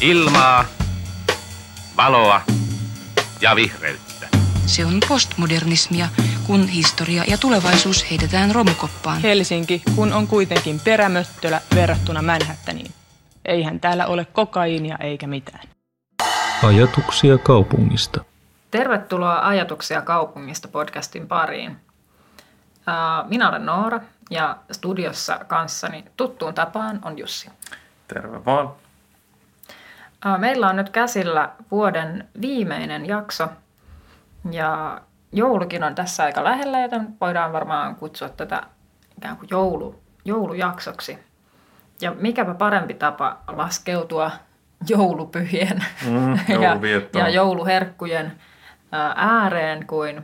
Ilmaa, valoa ja vihreyttä. Se on postmodernismia, kun historia ja tulevaisuus heitetään romukoppaan. Helsinki, kun on kuitenkin perämöttölä verrattuna Manhattaniin. Eihän täällä ole kokaiinia eikä mitään. Ajatuksia kaupungista. Tervetuloa Ajatuksia kaupungista podcastin pariin. Minä olen Noora ja studiossa kanssani tuttuun tapaan on Jussi. Terve vaan. Meillä on nyt käsillä vuoden viimeinen jakso ja joulukin on tässä aika lähellä, joten voidaan varmaan kutsua tätä ikään kuin joulu, joulujaksoksi. Ja mikäpä parempi tapa laskeutua joulupyhien Mm, ja, ja jouluherkkujen ää, ääreen kuin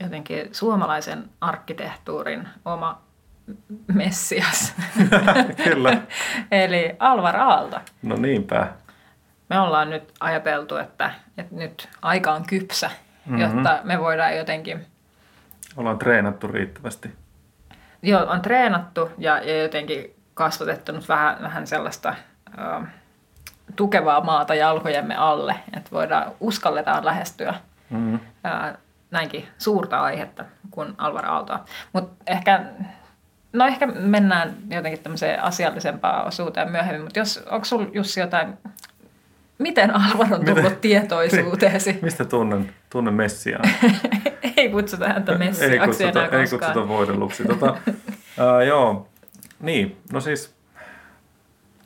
jotenkin suomalaisen arkkitehtuurin oma messias. Kyllä. Eli Alvar Aalto. No niinpä. Me ollaan nyt ajateltu, että, että nyt aika on kypsä, mm-hmm. jotta me voidaan jotenkin, Ollaan treenattu riittävästi. jo, on treenattu ja, ja jotenkin kasvatettu nyt vähän, vähän sellaista ö, tukevaa maata jalkojemme alle, että voidaan, uskalletaan lähestyä Mm. ää, näinkin suurta aihetta kuin Alvar Aaltoa. Mutta ehkä, no ehkä mennään jotenkin tämmöiseen asiallisempaan osuuteen myöhemmin, mutta jos, onko sulla Jussi jotain, miten Alvar on tullut Miten- tietoisuuteesi? Mistä tunnen, tunnen Messiaan? ei kutsuta häntä ei messiaksi kutsuta, enää ei koskaan. kutsuta voidelluksi. Tota, ää, joo, niin. No siis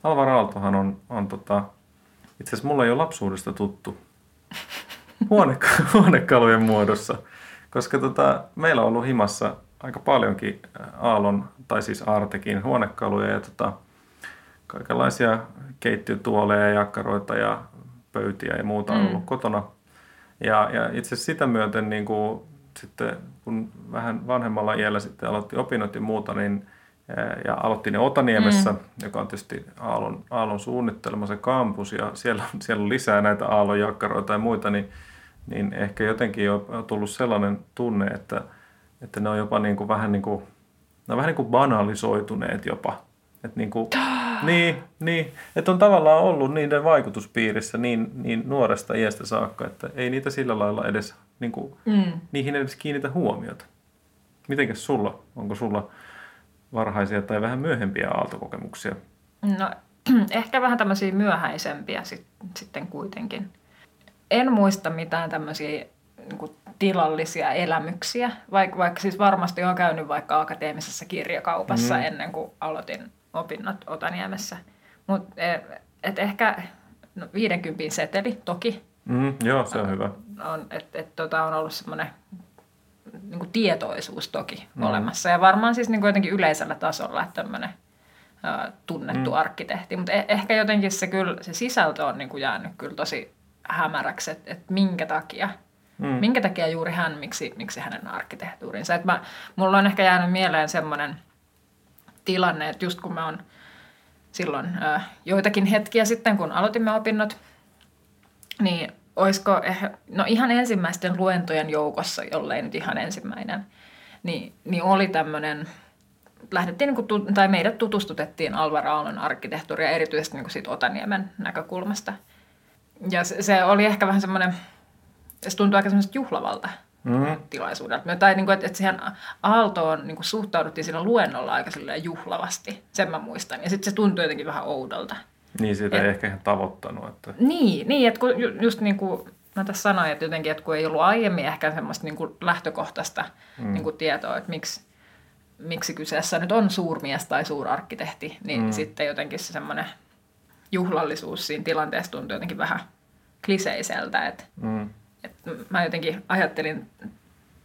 Alvar Aaltohan on, on tota, itse asiassa mulla ei ole lapsuudesta tuttu Huone, huonekalujen muodossa, koska tota, meillä on ollut himassa aika paljonkin ää, Aallon, tai siis Artekin huonekaluja ja tota, kaikenlaisia keittiötuoleja ja jakkaroita ja pöytiä ja muuta on Mm. ollut kotona. Ja, ja itse sitä myöten niin kuin, sitten, kun vähän vanhemmalla iällä sitten aloitti opinnot ja muuta, niin ää, ja aloitti ne Otaniemessä, mm. joka on tietysti Aallon, Aallon suunnittelema se kampus, ja siellä, on- siellä on lisää näitä Aallon jakkaroita ja muita, niin, niin ehkä jotenkin on tullut sellainen tunne, että, että ne on jopa niin kuin vähän niin kuin, ne on vähän niin kuin banalisoituneet jopa. Että niin, kuin, niin, niin, että on tavallaan ollut niiden vaikutuspiirissä niin, niin nuoresta iästä saakka, että ei niitä sillä lailla edes, niin kuin, Mm. niihin edes kiinnitä huomiota. Mitenkäs sulla? Onko sulla varhaisia tai vähän myöhempiä aaltokokemuksia? No ehkä vähän tämmöisiä myöhäisempiä sit, sitten kuitenkin. En muista mitään tämmöisiä niin tilallisia elämyksiä, vaikka, vaikka siis varmasti olen käynyt vaikka akateemisessa kirjakaupassa Mm. ennen kuin aloitin opinnot Otaniemessä. Mutta et ehkä no, 50 seteli toki Mm, joo, se on hyvä. on, että et, tota on ollut semmoinen niin tietoisuus toki Mm. olemassa. Ja varmaan siis niin kuin jotenkin yleisellä tasolla, tämmöinen ä, tunnettu mm. arkkitehti. Mutta e- ehkä jotenkin se, kyllä, se sisältö on niin kuin jäänyt kyllä tosi hämäräksi, että et minkä takia. Mm. Minkä takia juuri hän, miksi, miksi hänen arkkitehtuurinsa. Et mä, mulla on ehkä jäänyt mieleen semmoinen tilanne, että just kun mä oon silloin ä, joitakin hetkiä sitten, kun aloitimme opinnot, niin olisiko ehkä, no ihan ensimmäisten luentojen joukossa, jollei nyt ihan ensimmäinen, niin, niin oli tämmöinen, lähdettiin, niin kuin, tai meidät tutustutettiin Alvar Aallon arkkitehtuuria erityisesti niin kuin siitä Otaniemen näkökulmasta. Ja se, se oli ehkä vähän semmoinen, se tuntui aika semmoiselta juhlavalta Mm. tilaisuudelta. Tai niin kuin, että, että siihen Aaltoon niin kuin suhtauduttiin siinä luennolla aika juhlavasti, sen mä muistan. Ja sitten se tuntui jotenkin vähän oudolta. Niin siitä ei Et- ehkä ihan tavoittanut. Että... Niin, niin että kun ju- just niin kuin mä tässä sanoin, että jotenkin, että kun ei ollut aiemmin ehkä semmoista niin kuin lähtökohtaista mm. niin kuin tietoa, että miksi, miksi kyseessä nyt on suurmies tai suurarkkitehti, niin Mm. sitten jotenkin se semmoinen juhlallisuus siinä tilanteessa tuntui jotenkin vähän kliseiseltä, että, Mm. Että mä jotenkin ajattelin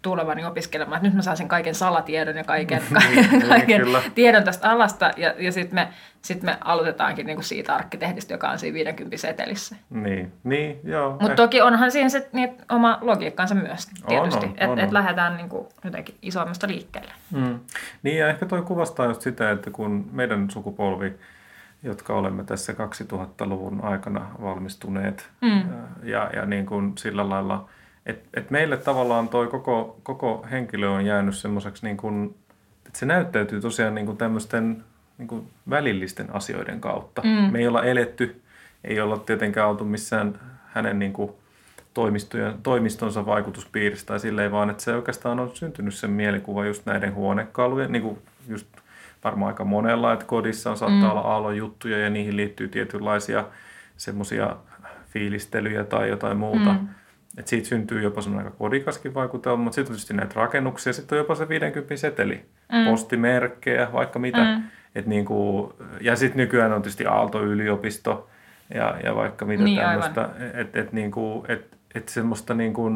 tulevani opiskelemaan, että nyt mä saan sen kaiken salatiedon ja kaiken, Niin, kaiken kyllä. tiedon tästä alasta ja, ja sitten me, sit me aloitetaankin niinku siitä arkkitehdistä, joka on siinä 50 setelissä. Niin, niin, joo. Mutta Eh- toki onhan siinä se niin, oma logiikkansa myös tietysti, että et on. lähdetään niinku jotenkin isommasta liikkeelle. Mm. Niin ja ehkä toi kuvastaa just sitä, että kun meidän sukupolvi, jotka olemme tässä 2000-luvun aikana valmistuneet Mm. ja, ja niin kuin sillä lailla, että et meille tavallaan toi koko, koko henkilö on jäänyt semmoiseksi, niin kuin, että se näyttäytyy tosiaan niin kuin tämmöisten niin kuin välillisten asioiden kautta. Mm. Me ei olla eletty ei olla tietenkään oltu missään hänen niin kuin toimistonsa vaikutuspiiristä tai silleen, vaan että se oikeastaan on syntynyt sen mielikuva just näiden huonekalujen, niin kuin just varmaan aika monella, että kodissa on saattaa mm. olla aallon juttuja ja niihin liittyy tietynlaisia semmoisia fiilistelyjä tai jotain muuta. Mm. Et siitä syntyy jopa semmoinen aika kodikaskin vaikutelma, mutta sitten on tietysti näitä rakennuksia, sitten on jopa se 50 seteli, mm. postimerkkejä, vaikka mitä. Mm. Et niinku, ja sitten nykyään on tietysti Aalto-yliopisto ja, ja vaikka mitä niin, tämmöistä. Että et, niinku, et, et semmoista niinku,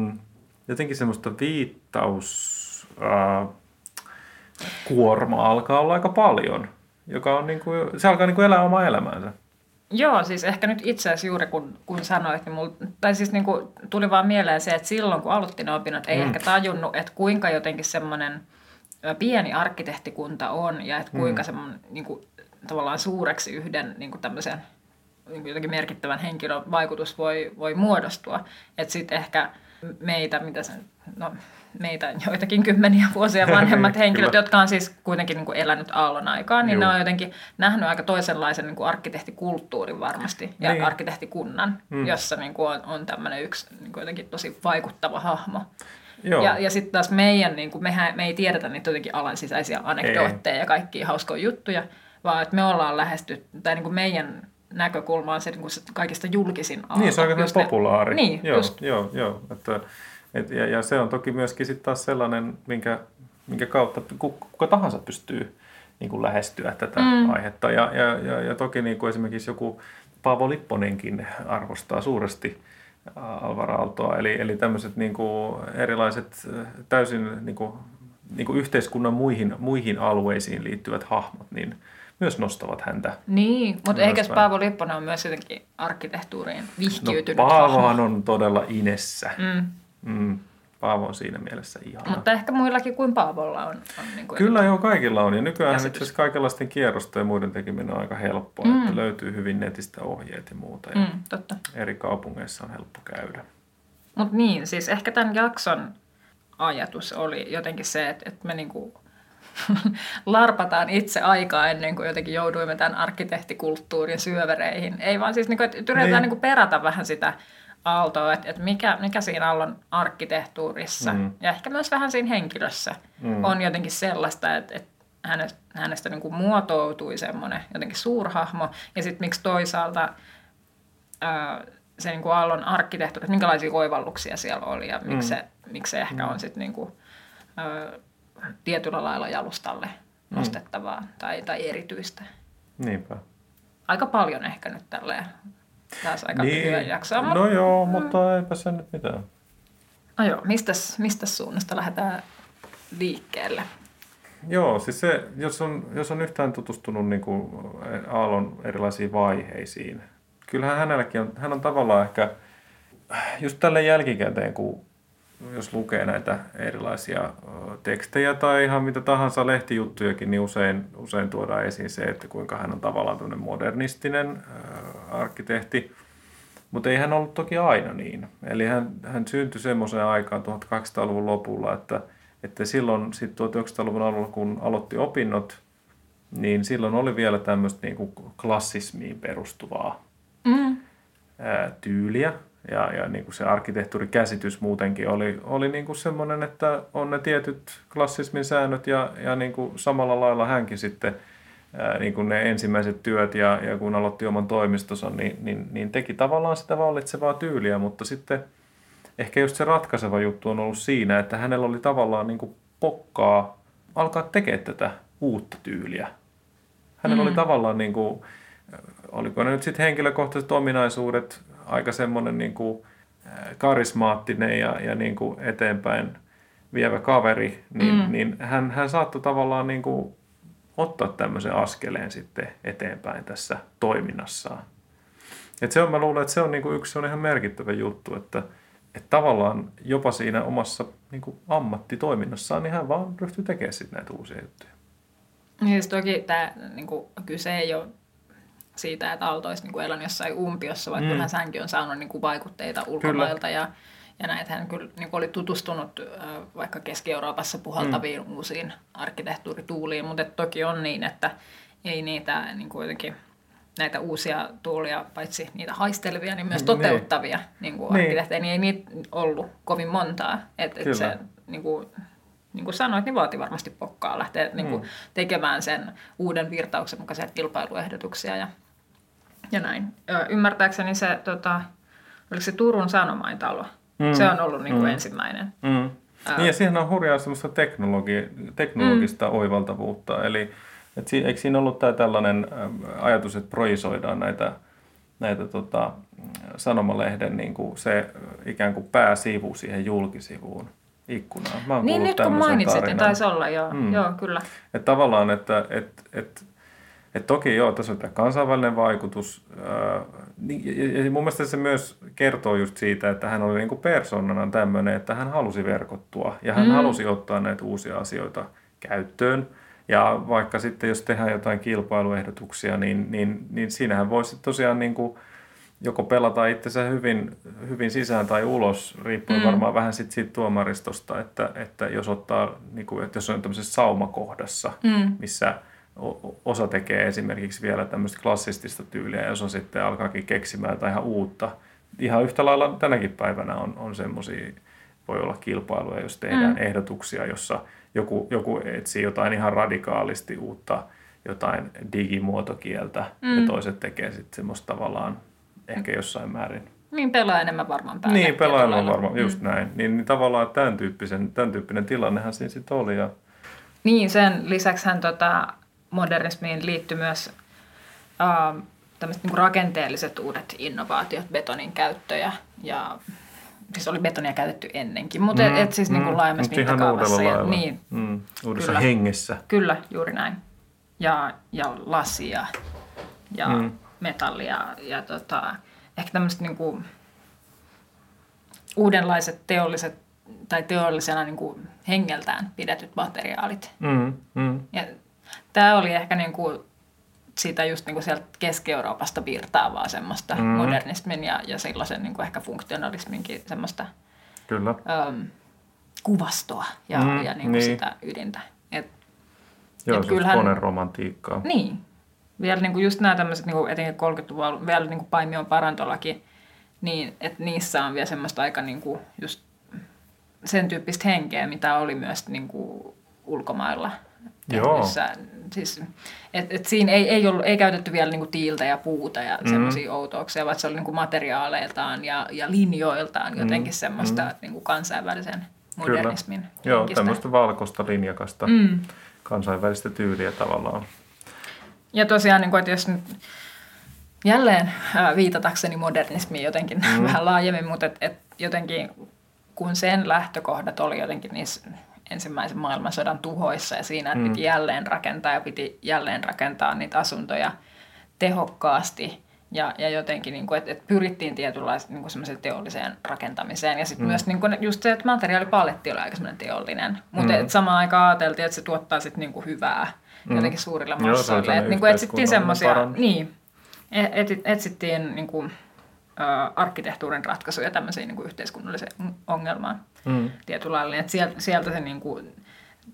jotenkin semmoista viittaus... Äh, kuorma alkaa olla aika paljon, joka on niinku, se alkaa niinku elää omaa elämäänsä. Joo, siis ehkä nyt itse asiassa juuri kun, kun sanoit, niin mulla, tai siis niin kuin tuli vaan mieleen se, että silloin kun aloitti ne opinnot, ei mm. ehkä tajunnut, että kuinka jotenkin semmoinen pieni arkkitehtikunta on ja että kuinka mm. semmoinen niin kuin, tavallaan suureksi yhden niin kuin tämmöisen niin kuin jotenkin merkittävän henkilön vaikutus voi, voi muodostua. Että sitten ehkä meitä, mitä sen, no meitä joitakin kymmeniä vuosia vanhemmat henkilöt, jotka on siis kuitenkin niin kuin elänyt aallon aikaan, niin Joo. ne on jotenkin nähnyt aika toisenlaisen niin kuin arkkitehtikulttuurin varmasti ja niin. arkkitehtikunnan, mm. jossa niin kuin on, on tämmöinen yksi niin kuin jotenkin tosi vaikuttava hahmo. Joo. Ja, ja sitten taas meidän, niin kuin mehän, me ei tiedetä niitä jotenkin alan sisäisiä anekdootteja ja kaikkia hauskoja juttuja, vaan että me ollaan lähesty, tai niin kuin meidän näkökulma on se, niin kuin se kaikista julkisin aalto. Niin, se on aika populaari. Niin, joo, just. joo, joo. Että, et, ja, ja se on toki myöskin sitten taas sellainen, minkä, minkä kautta kuka tahansa pystyy niin kuin lähestyä tätä mm. aihetta. Ja, ja, ja, ja toki niin kuin esimerkiksi joku Paavo Lipponenkin arvostaa suuresti Alvar Aaltoa. Eli, eli tämmöiset niin kuin erilaiset täysin niin kuin, niin kuin yhteiskunnan muihin, muihin alueisiin liittyvät hahmot, niin myös nostavat häntä. Niin, mutta eikä Paavo Lipponen on myös jotenkin arkkitehtuuriin vihkiytynyt no, Paavohan on todella inessä. Mm. Mm. Paavo on siinä mielessä ihana. Mutta ehkä muillakin kuin Paavolla on. on niin kuin Kyllä joo, kaikilla on. Ja nykyään itse asiassa kaikenlaisten kierrosten ja muiden tekeminen on aika helppoa. Mm. Että löytyy hyvin netistä ohjeet ja muuta. Ja mm, totta. Eri kaupungeissa on helppo käydä. Mutta niin, siis ehkä tämän jakson ajatus oli jotenkin se, että, että me niinku larpataan itse aikaa ennen kuin jotenkin jouduimme tämän arkkitehtikulttuurin syövereihin. Ei vaan siis, niinku, että yritetään niin. niinku perata vähän sitä Aaltoa, että, että mikä, mikä siinä Aallon arkkitehtuurissa mm. ja ehkä myös vähän siinä henkilössä mm. on jotenkin sellaista, että, että hänestä, hänestä niin kuin muotoutui semmoinen jotenkin suurhahmo ja sitten miksi toisaalta ää, se niin kuin Aallon arkkitehtuuri, että minkälaisia oivalluksia siellä oli ja miksi, mm. se, miksi se ehkä mm. on sitten niin kuin, ää, tietyllä lailla jalustalle mm. nostettavaa mm. tai, tai erityistä. Niinpä. Aika paljon ehkä nyt tälleen Taas aika niin, lyhyen jaksoa. No joo, mm. mutta eipä se nyt mitään. No joo, mistäs, mistäs suunnasta lähdetään liikkeelle? Joo, siis se, jos on, jos on yhtään tutustunut niin kuin Aallon erilaisiin vaiheisiin, kyllähän hänelläkin on, hän on tavallaan ehkä just tälle jälkikäteen, kun jos lukee näitä erilaisia tekstejä tai ihan mitä tahansa lehtijuttujakin, niin usein, usein tuodaan esiin se, että kuinka hän on tavallaan tämmöinen modernistinen arkkitehti. Mutta ei hän ollut toki aina niin. Eli hän, hän syntyi semmoiseen aikaan 1800-luvun lopulla, että, että silloin sitten 1900-luvun alulla, kun aloitti opinnot, niin silloin oli vielä tämmöistä niin kuin klassismiin perustuvaa mm. ää, tyyliä ja, ja niin kuin se arkkitehtuurikäsitys muutenkin oli, oli niin kuin semmoinen, että on ne tietyt klassismin säännöt ja, ja niin kuin samalla lailla hänkin sitten ää, niin kuin ne ensimmäiset työt ja, ja kun aloitti oman toimistonsa, niin, niin, niin teki tavallaan sitä vallitsevaa tyyliä, mutta sitten ehkä just se ratkaiseva juttu on ollut siinä, että hänellä oli tavallaan niin kuin pokkaa alkaa tekemään tätä uutta tyyliä. Hänellä mm. oli tavallaan, niin kuin, oliko ne nyt sitten henkilökohtaiset ominaisuudet, aika semmoinen niin kuin karismaattinen ja, ja niin kuin eteenpäin vievä kaveri, niin, mm. niin hän, hän saattoi tavallaan niin kuin ottaa tämmöisen askeleen sitten eteenpäin tässä toiminnassaan. Et se on, mä luulen, että se on niin kuin yksi se on ihan merkittävä juttu, että, että tavallaan jopa siinä omassa niin kuin ammattitoiminnassaan, niin hän vaan ryhtyy tekemään sitten näitä uusia juttuja. Niin siis toki tämä niin kuin, kyse ei ole siitä, että Aalto olisi niin kuin elänyt jossain umpiossa, vaikka mm. kyllähän hänkin on saanut niin kuin vaikutteita ulkomailta ja, ja näitä hän kyllä niin kuin oli tutustunut vaikka Keski-Euroopassa puhaltaviin mm. uusiin arkkitehtuurituuliin, mutta toki on niin, että ei niitä niin kuin jotenkin näitä uusia tuulia, paitsi niitä haistelevia, niin myös Niin. toteuttavia niin kuin Niin. arkkitehtejä, niin ei niitä ollut kovin montaa. Et, et se, niin kuin, niin kuin sanoit, niin vaati varmasti pokkaa lähteä niin kuin, tekemään sen uuden virtauksen mukaisia kilpailuehdotuksia ja, ja näin. Ymmärtääkseni se, tota, oliko se Turun Sanomaintalo, Mm. se on ollut niin kuin Mm. ensimmäinen. Mm. Niin ja siihen on hurjaa semmoista teknologi- teknologista mm. oivaltavuutta. Eli et si- eikö siinä ollut tämä tällainen ajatus, että projisoidaan näitä, näitä tota, sanomalehden niin kuin se ikään kuin pääsivu siihen julkisivuun ikkunaan. Mä oon Niin nyt kun mainitsit, niin tarinan. taisi olla, joo, Mm. joo kyllä. Että tavallaan, että et, et, et toki joo, tässä on tämä kansainvälinen vaikutus. Niin, ja, mun mielestä se myös kertoo just siitä, että hän oli niinku persoonana tämmöinen, että hän halusi verkottua ja hän mm. halusi ottaa näitä uusia asioita käyttöön. Ja vaikka sitten jos tehdään jotain kilpailuehdotuksia, niin, niin, niin siinähän voisi tosiaan niin kuin joko pelata itsensä hyvin, hyvin sisään tai ulos, riippuen mm. varmaan vähän sit siitä tuomaristosta, että, että jos ottaa, niin kuin, että jos on tämmöisessä saumakohdassa, mm. missä osa tekee esimerkiksi vielä tämmöistä klassistista tyyliä ja osa sitten alkaakin keksimään jotain ihan uutta. Ihan yhtä lailla tänäkin päivänä on, on semmoisia, voi olla kilpailuja, jos tehdään mm. ehdotuksia, jossa joku, joku etsii jotain ihan radikaalisti uutta, jotain digimuotokieltä mm. ja toiset tekee sitten semmoista tavallaan ehkä jossain määrin. Niin pelaa enemmän varmaan päälle. Niin, on tietyllä varmaan, just näin. Niin, niin tavallaan tämän, tyyppisen, tämän tyyppinen tilannehan siinä sitten oli. Ja, Niin, sen lisäksi hän tota, modernismiin liittyi myös äh, tämmöiset niin rakenteelliset uudet innovaatiot, betonin käyttö ja, ja siis oli betonia käytetty ennenkin, mutta mm, et, siis mm, niin kuin laajemmassa ihan mittakaavassa. Ja, lailla. niin, mm, uudessa Kyllä. hengessä. Kyllä, juuri näin. Ja, ja lasia ja Mm. mm. metallia ja tota, ehkä tämmöiset niin kuin uudenlaiset teolliset tai teollisena niin kuin hengeltään pidetyt materiaalit. Mm, mm, Ja tämä oli ehkä niin kuin siitä just niin kuin sieltä Keski-Euroopasta virtaavaa semmoista Mm. modernismin ja, ja sellaisen niin kuin ehkä funktionalisminkin semmoista kyllä. äm, kuvastoa ja, Mm, ja niin kuin niin. sitä ydintä. Et, Joo, et on kyllähän- koneromantiikkaa. niin. Vielä niin kuin just nämä tämmöiset, niin kuin etenkin 30-luvulla, vielä niin kuin Paimion parantolaki, niin että niissä on vielä semmoista aika niin kuin just sen tyyppistä henkeä, mitä oli myös niin kuin ulkomailla. Joo. Siis, et, et siinä ei, ei, ollut, ei käytetty vielä niin kuin tiiltä ja puuta ja mm. semmoisia outouksia, vaan se oli niin kuin materiaaleiltaan ja, ja linjoiltaan jotenkin semmoista mm. niin kuin kansainvälisen modernismin Joo, henkistä. tämmöistä valkoista linjakasta Mm. kansainvälistä tyyliä tavallaan. Ja tosiaan, niin kuin, että jos nyt jälleen viitatakseni modernismiin jotenkin mm. vähän laajemmin, mutta et, et jotenkin kun sen lähtökohdat oli jotenkin niissä ensimmäisen maailmansodan tuhoissa ja siinä, että Mm. piti jälleen rakentaa ja piti jälleen rakentaa niitä asuntoja tehokkaasti ja, ja jotenkin, niin kuin, että, että pyrittiin tietynlaiseen niin teolliseen rakentamiseen. Ja sitten mm. myös niin kuin, just se, että materiaalipaletti oli aika semmoinen teollinen. Mutta Mm. samaan aikaan ajateltiin, että se tuottaa sitten niin kuin hyvää Mm. jotenkin suurilla Joo, se oli massoille. Että niin kuin etsittiin semmoisia, niin, et, etsittiin niin kuin, arkkitehtuurin ratkaisuja tämmöisiin niin kuin yhteiskunnalliseen ongelmaan Mm. tietyllä lailla. Että sieltä, sieltä se niin kuin,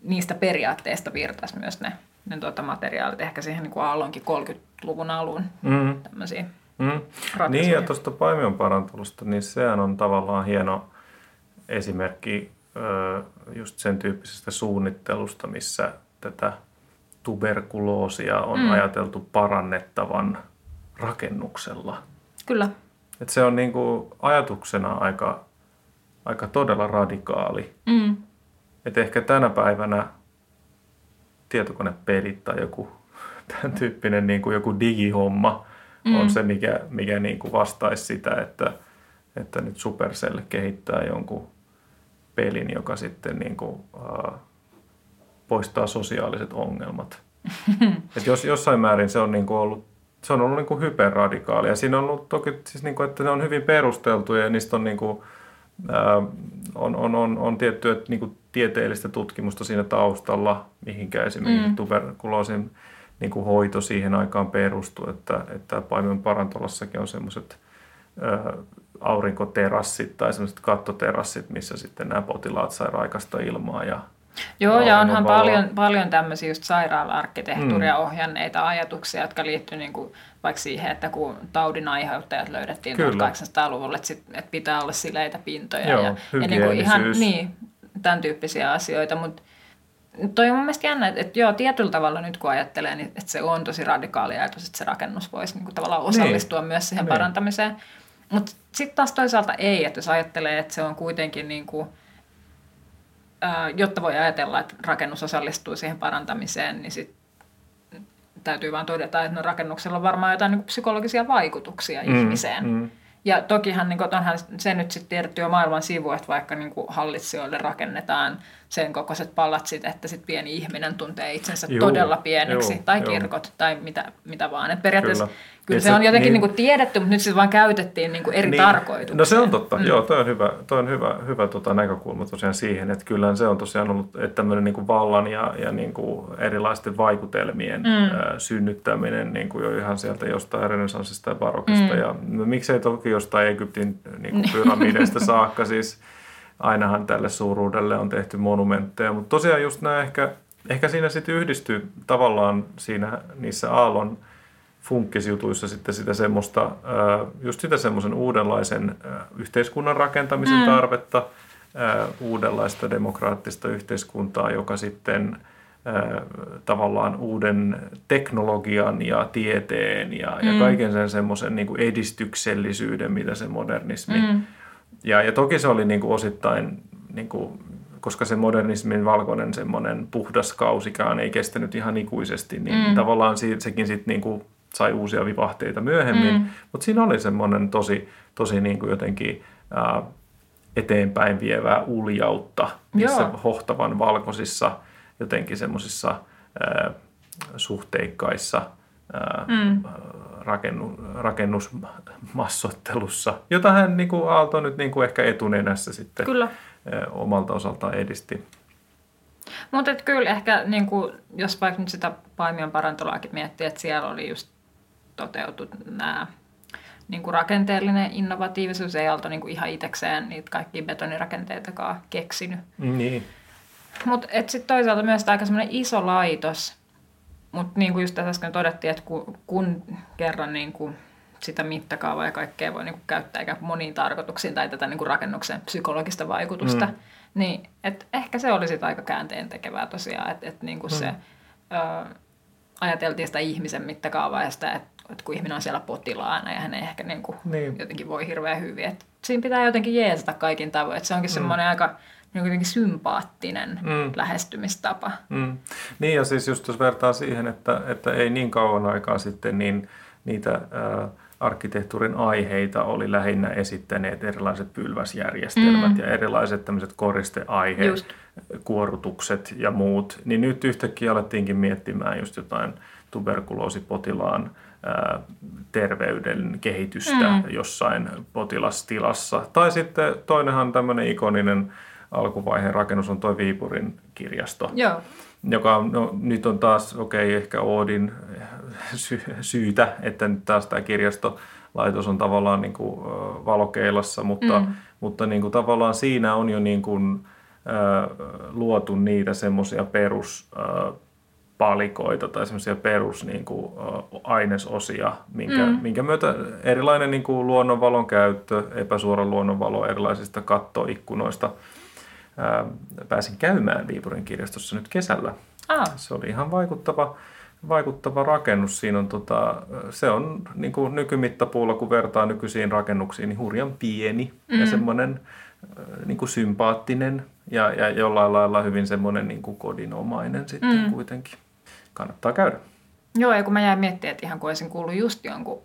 niistä periaatteista virtasi myös ne, ne tuota, materiaalit ehkä siihen niin kuin Aallonkin 30-luvun alun Mm. tämmöisiä Mm. ratkaisuja. Niin, ja tuosta Paimion parantelusta, niin sehän on tavallaan hieno esimerkki just sen tyyppisestä suunnittelusta, missä tätä tuberkuloosia on mm. ajateltu parannettavan rakennuksella. Kyllä. Et se on niinku ajatuksena aika, aika todella radikaali. Mm. Et ehkä tänä päivänä tietokonepelit tai joku tämän tyyppinen niin kuin joku digihomma mm. on se, mikä, mikä niin kuin vastaisi sitä, että, että nyt Supercell kehittää jonkun pelin, joka sitten niin kuin, uh, poistaa sosiaaliset ongelmat. Et jos, jossain määrin se on niin kuin ollut se on ollut niin kuin hyperradikaali ja siinä on ollut toki siis niin kuin, että ne on hyvin perusteltuja ja niistä on niin kuin, ää, on, on, on, on tiettyä niin kuin tieteellistä tutkimusta siinä taustalla, mihinkä esimerkiksi mm. tuberkuloosin niin kuin hoito siihen aikaan perustuu, että, että Paimion parantolassakin on semmoiset aurinkoterassit tai semmoiset kattoterassit, missä sitten nämä potilaat sai raikasta ilmaa ja Joo, ja onhan paljon, paljon tämmöisiä just sairaala-arkkitehtuuria mm. ohjanneita ajatuksia, jotka liittyy niin kuin vaikka siihen, että kun taudin aiheuttajat löydettiin Kyllä. 1800-luvulla, että, sit, että pitää olla sileitä pintoja Joo, ja, ja niin kuin ihan niin, tämän tyyppisiä asioita, mutta toi on mun mielestä jännä, että, että joo, tietyllä tavalla nyt kun ajattelee, niin että se on tosi radikaali ajatus, että se rakennus voisi niin kuin tavallaan osallistua myös siihen Niin. parantamiseen. Mutta sitten taas toisaalta ei, että jos ajattelee, että se on kuitenkin niin kuin, jotta voi ajatella, että rakennus osallistuu siihen parantamiseen, niin sit täytyy vaan todeta, että no rakennuksella on varmaan jotain niin psykologisia vaikutuksia mm, ihmiseen. mm. Ja tokihan niin kuin, onhan se nyt sitten tiedetty jo maailman sivu, että vaikka niin kuin hallitsijoille rakennetaan sen kokoiset palatsit, että sitten pieni ihminen tuntee itsensä Juu, todella pieneksi, juu, tai juu. kirkot, tai mitä, mitä vaan. Et periaatteessa Kyllä. Kyllä, kyllä Et se se- on jotenkin niin- niin, niin tiedetty, mutta nyt se vaan käytettiin niin kuin eri Niin. tarkoituksiin. No se on totta, mm. joo, toi on hyvä, toi on hyvä, hyvä tota näkökulma tosiaan siihen, että kyllähän se on tosiaan ollut että tämmöinen niin kuin vallan ja, ja niin kuin erilaisten vaikutelmien mm. ää, synnyttäminen niin kuin jo ihan sieltä jostain renesanssista ja barokista mm. ja no, miksei toki jostain Egyptin niin kuin pyramideista saakka, siis ainahan tälle suuruudelle on tehty monumentteja, mutta tosiaan just nämä ehkä, ehkä siinä sitten yhdistyy tavallaan siinä niissä aallon funkkisjutuissa sitten sitä semmoista, just sitä semmoisen uudenlaisen yhteiskunnan rakentamisen mm. tarvetta, uudenlaista demokraattista yhteiskuntaa, joka sitten tavallaan uuden teknologian ja tieteen ja, mm. ja kaiken sen semmoisen niin edistyksellisyyden, mitä se modernismi. Mm. Ja, ja toki se oli niin kuin osittain, niin kuin, koska se modernismin valkoinen semmoinen puhdas kausikaan ei kestänyt ihan ikuisesti, niin mm. tavallaan si- sekin sitten niin kuin sai uusia vivahteita myöhemmin. Mm. Mutta siinä oli semmoinen tosi, tosi niin kuin jotenkin ää, eteenpäin vievää uljautta niissä Joo. hohtavan valkoisissa jotenkin semmoisissa suhteikkaissa ää, mm. rakennu, rakennusmassottelussa, jota hän niin kuin Aalto nyt niin kuin ehkä etunenässä sitten Kyllä. ää, omalta osaltaan edisti. Mutta kyllä ehkä, niin kuin, jos vaikka nyt sitä Paimion parantolaakin miettii, että siellä oli just toteutut nämä niin kuin rakenteellinen innovatiivisuus, ei oltu niin kuin ihan itsekseen niitä kaikkia betonirakenteitakaan keksinyt. Niin. Mutta sitten toisaalta myös aika semmoinen iso laitos, mutta niin kuin just tässä äsken todettiin, että kun, kun kerran niin kuin sitä mittakaavaa ja kaikkea voi niin kuin käyttää ikään kuin moniin tarkoituksiin tai tätä niin kuin rakennuksen psykologista vaikutusta, mm. niin et ehkä se oli sitten aika käänteen tekevää tosiaan, että et niin kuin mm. se ö, ajateltiin sitä ihmisen mittakaavaa ja sitä, että että kun ihminen on siellä potilaana ja hän ei ehkä niin kuin Niin. jotenkin voi hirveän hyvin. Et siinä pitää jotenkin jeesata kaikin tavoin. Et se onkin mm. semmoinen aika niin jotenkin sympaattinen Mm. lähestymistapa. Mm. Niin ja siis just jos vertaa siihen, että, että ei niin kauan aikaa sitten, niin niitä ää, arkkitehtuurin aiheita oli lähinnä esittäneet erilaiset pylväsjärjestelmät mm. ja erilaiset tämmöiset koristeaiheet, Just. kuorutukset ja muut. Niin nyt yhtäkkiä alettiinkin miettimään just jotain tuberkuloosipotilaan terveyden kehitystä mm. jossain potilastilassa. Tai sitten toinenhan tämmöinen ikoninen alkuvaiheen rakennus on tuo Viipurin kirjasto Joo. joka no, nyt on taas, okei, okay, ehkä Oodin sy- syytä, että nyt taas tämä kirjastolaitos on tavallaan niin kuin, valokeilassa, mutta, mm. mutta niin kuin, tavallaan siinä on jo niin kuin, ö, luotu niitä semmoisia perus ö, palikoita tai semmoisia perus niin kuin, ainesosia, minkä, mm. minkä myötä erilainen niin kuin, luonnonvalon käyttö, epäsuora luonnonvalo erilaisista kattoikkunoista, ää, pääsin käymään Viipurin kirjastossa nyt kesällä. Ah, Se oli ihan vaikuttava, vaikuttava rakennus. Siinä on tota, se on niin kuin nykymittapuulla, kun vertaa nykyisiin rakennuksiin, niin hurjan pieni mm. ja semmoinen niin kuin sympaattinen ja, ja jollain lailla hyvin semmoinen niin kuin kodinomainen sitten mm. kuitenkin. Kannattaa käydä. joo, ja kun mä jäin miettimään, että ihan kun olisin kuullut just jonkun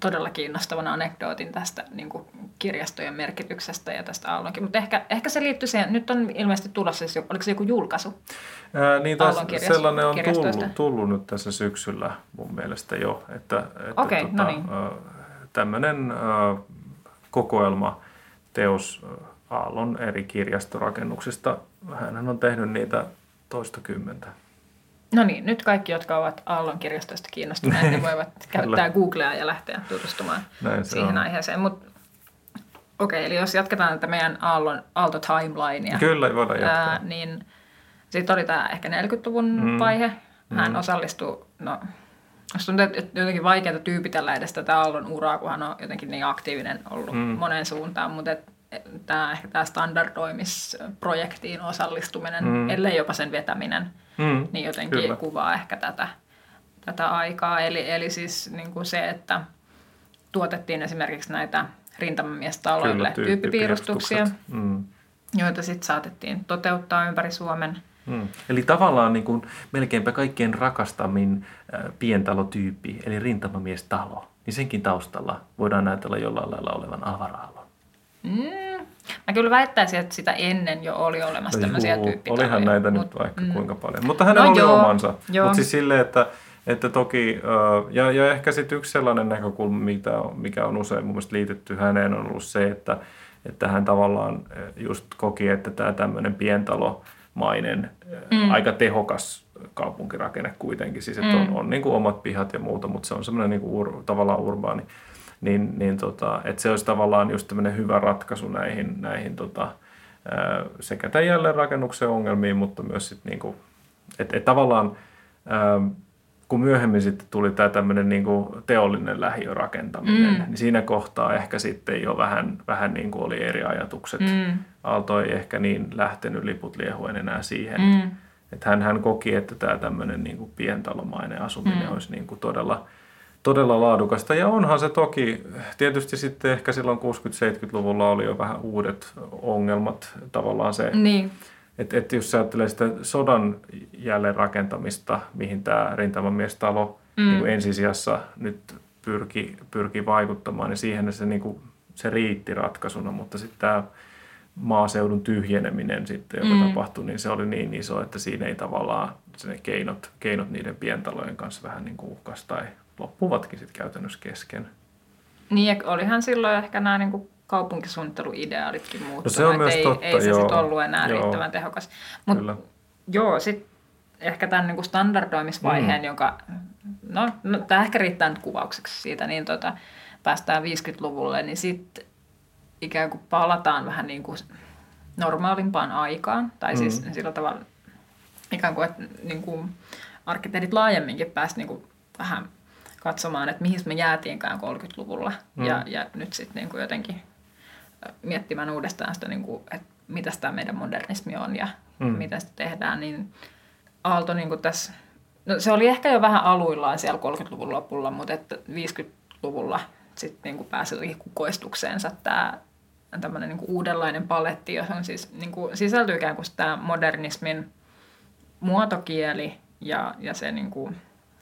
todella kiinnostavan anekdootin tästä niin kuin kirjastojen merkityksestä ja tästä Aallonkin. Mutta ehkä, ehkä se liittyy siihen, nyt on ilmeisesti tulossa, siis oliko se joku julkaisu? Ää, niin taas sellainen on tullut, tullut nyt tässä syksyllä mun mielestä jo, että, että Okei, no niin. tämmöinen kokoelma teos Aallon eri kirjastorakennuksista. Hän on tehnyt niitä toista kymmentä. No niin, nyt kaikki, jotka ovat Aallon kirjastoista kiinnostuneet, ne voivat käyttää. Googlea ja lähteä tutustumaan Näin siihen on. aiheeseen. Mut, okei, eli jos jatketaan tätä meidän Aallon, Aalto-timelinea, Kyllä, voidaan jatkaa. ää, niin Sitten oli tämä ehkä 40-luvun mm. vaihe. Hän mm. osallistui, no Musta tuntuu, että jotenkin vaikeaa tyypitellä edes tätä Aallon uraa, kun hän on jotenkin niin aktiivinen ollut mm. moneen suuntaan, mutta et, tämä, ehkä tämä standardoimisprojektiin osallistuminen, mm. ellei jopa sen vetäminen, mm. niin jotenkin Kyllä. kuvaa ehkä tätä, tätä aikaa. Eli, eli siis niin kuin se, että tuotettiin esimerkiksi näitä rintamamiestaloille tyyppipiirustuksia, mm. joita sitten saatettiin toteuttaa ympäri Suomen – Hmm. Eli tavallaan niin kuin melkeinpä kaikkien rakastamin äh, pientalotyyppi, eli rintamamiestalo, niin senkin taustalla voidaan ajatella jollain lailla olevan Alvaro Mm. Mä kyllä väittäisin, että sitä ennen jo oli olemassa no tämmöisiä tyyppitaloja. Olihan näitä mut, nyt vaikka mm. kuinka paljon. Mutta hänellä no oli joo, omansa. Mutta siis silleen, että, että toki, ja, ja ehkä sitten yksi sellainen näkökulma, mitä mikä on usein mun mielestä liitetty häneen, on ollut se, että, että hän tavallaan just koki, että tämä tämmöinen pientalo – mainen, mm. aika tehokas kaupunkirakenne kuitenkin. Siis että mm. on, on niin kuin omat pihat ja muuta, mutta se on semmoinen niin kuin ur, tavallaan urbaani. Niin, niin tota, että se olisi tavallaan just tämmöinen hyvä ratkaisu näihin, näihin tota, sekä tämän jälleenrakennuksen ongelmiin, mutta myös sitten niin kuin, että, että tavallaan kun myöhemmin sitten tuli tämä tämmöinen niin kuin teollinen lähiörakentaminen, mm. niin siinä kohtaa ehkä sitten jo vähän, vähän niin kuin oli eri ajatukset. Mm. Aalto ei ehkä niin lähtenyt liput liehuen enää siihen. Mm. Että hän, hän koki, että tämä tämmöinen niin kuin pientalomainen asuminen mm. olisi niin kuin todella, todella laadukasta. Ja onhan se toki, tietysti sitten ehkä silloin 60-70-luvulla oli jo vähän uudet ongelmat. Tavallaan se... Niin että et jos ajattelee sitä sodan jälleenrakentamista, mihin tämä rintamamiestalo mm. niin ensisijassa nyt pyrki, pyrki vaikuttamaan, niin siihen se, niin kuin, se riitti ratkaisuna, mutta sitten tämä maaseudun tyhjeneminen sitten, joka mm. tapahtui, niin se oli niin iso, että siinä ei tavallaan ne keinot, keinot niiden pientalojen kanssa vähän niin kuin uhkas tai loppuvatkin sitten käytännössä kesken. Niin, ja olihan silloin ehkä nämä niin kuin kaupunkisuunnitteluideaalitkin muuttunut. No se on myös ei, totta, ei se joo. sit ollut enää joo. riittävän tehokas. Mutta joo, sitten ehkä tämän niin kuin standardoimisvaiheen, mm. joka, no, no tämä ehkä riittää nyt kuvaukseksi siitä, niin tota, päästään 50-luvulle, niin sitten ikään kuin palataan vähän niin kuin normaalimpaan aikaan. Tai siis mm. sillä tavalla ikään kuin, että niin kuin arkkitehdit laajemminkin pääsivät niin kuin vähän katsomaan, että mihin me jäätiinkään 30-luvulla. Mm. Ja, ja nyt sitten niin kuin jotenkin miettimään uudestaan sitä, niin kuin, että mitä tämä meidän modernismi on ja mm. mitä sitä tehdään, niin Aalto niin kuin tässä, no se oli ehkä jo vähän aluillaan siellä 30-luvun lopulla, mutta että 50-luvulla sitten niin kuin pääsi jotenkin kukoistukseensa tämä tämmöinen niin kuin uudenlainen paletti, johon siis niin kuin sisältyy ikään kuin tämä modernismin muotokieli ja, ja se niin kuin,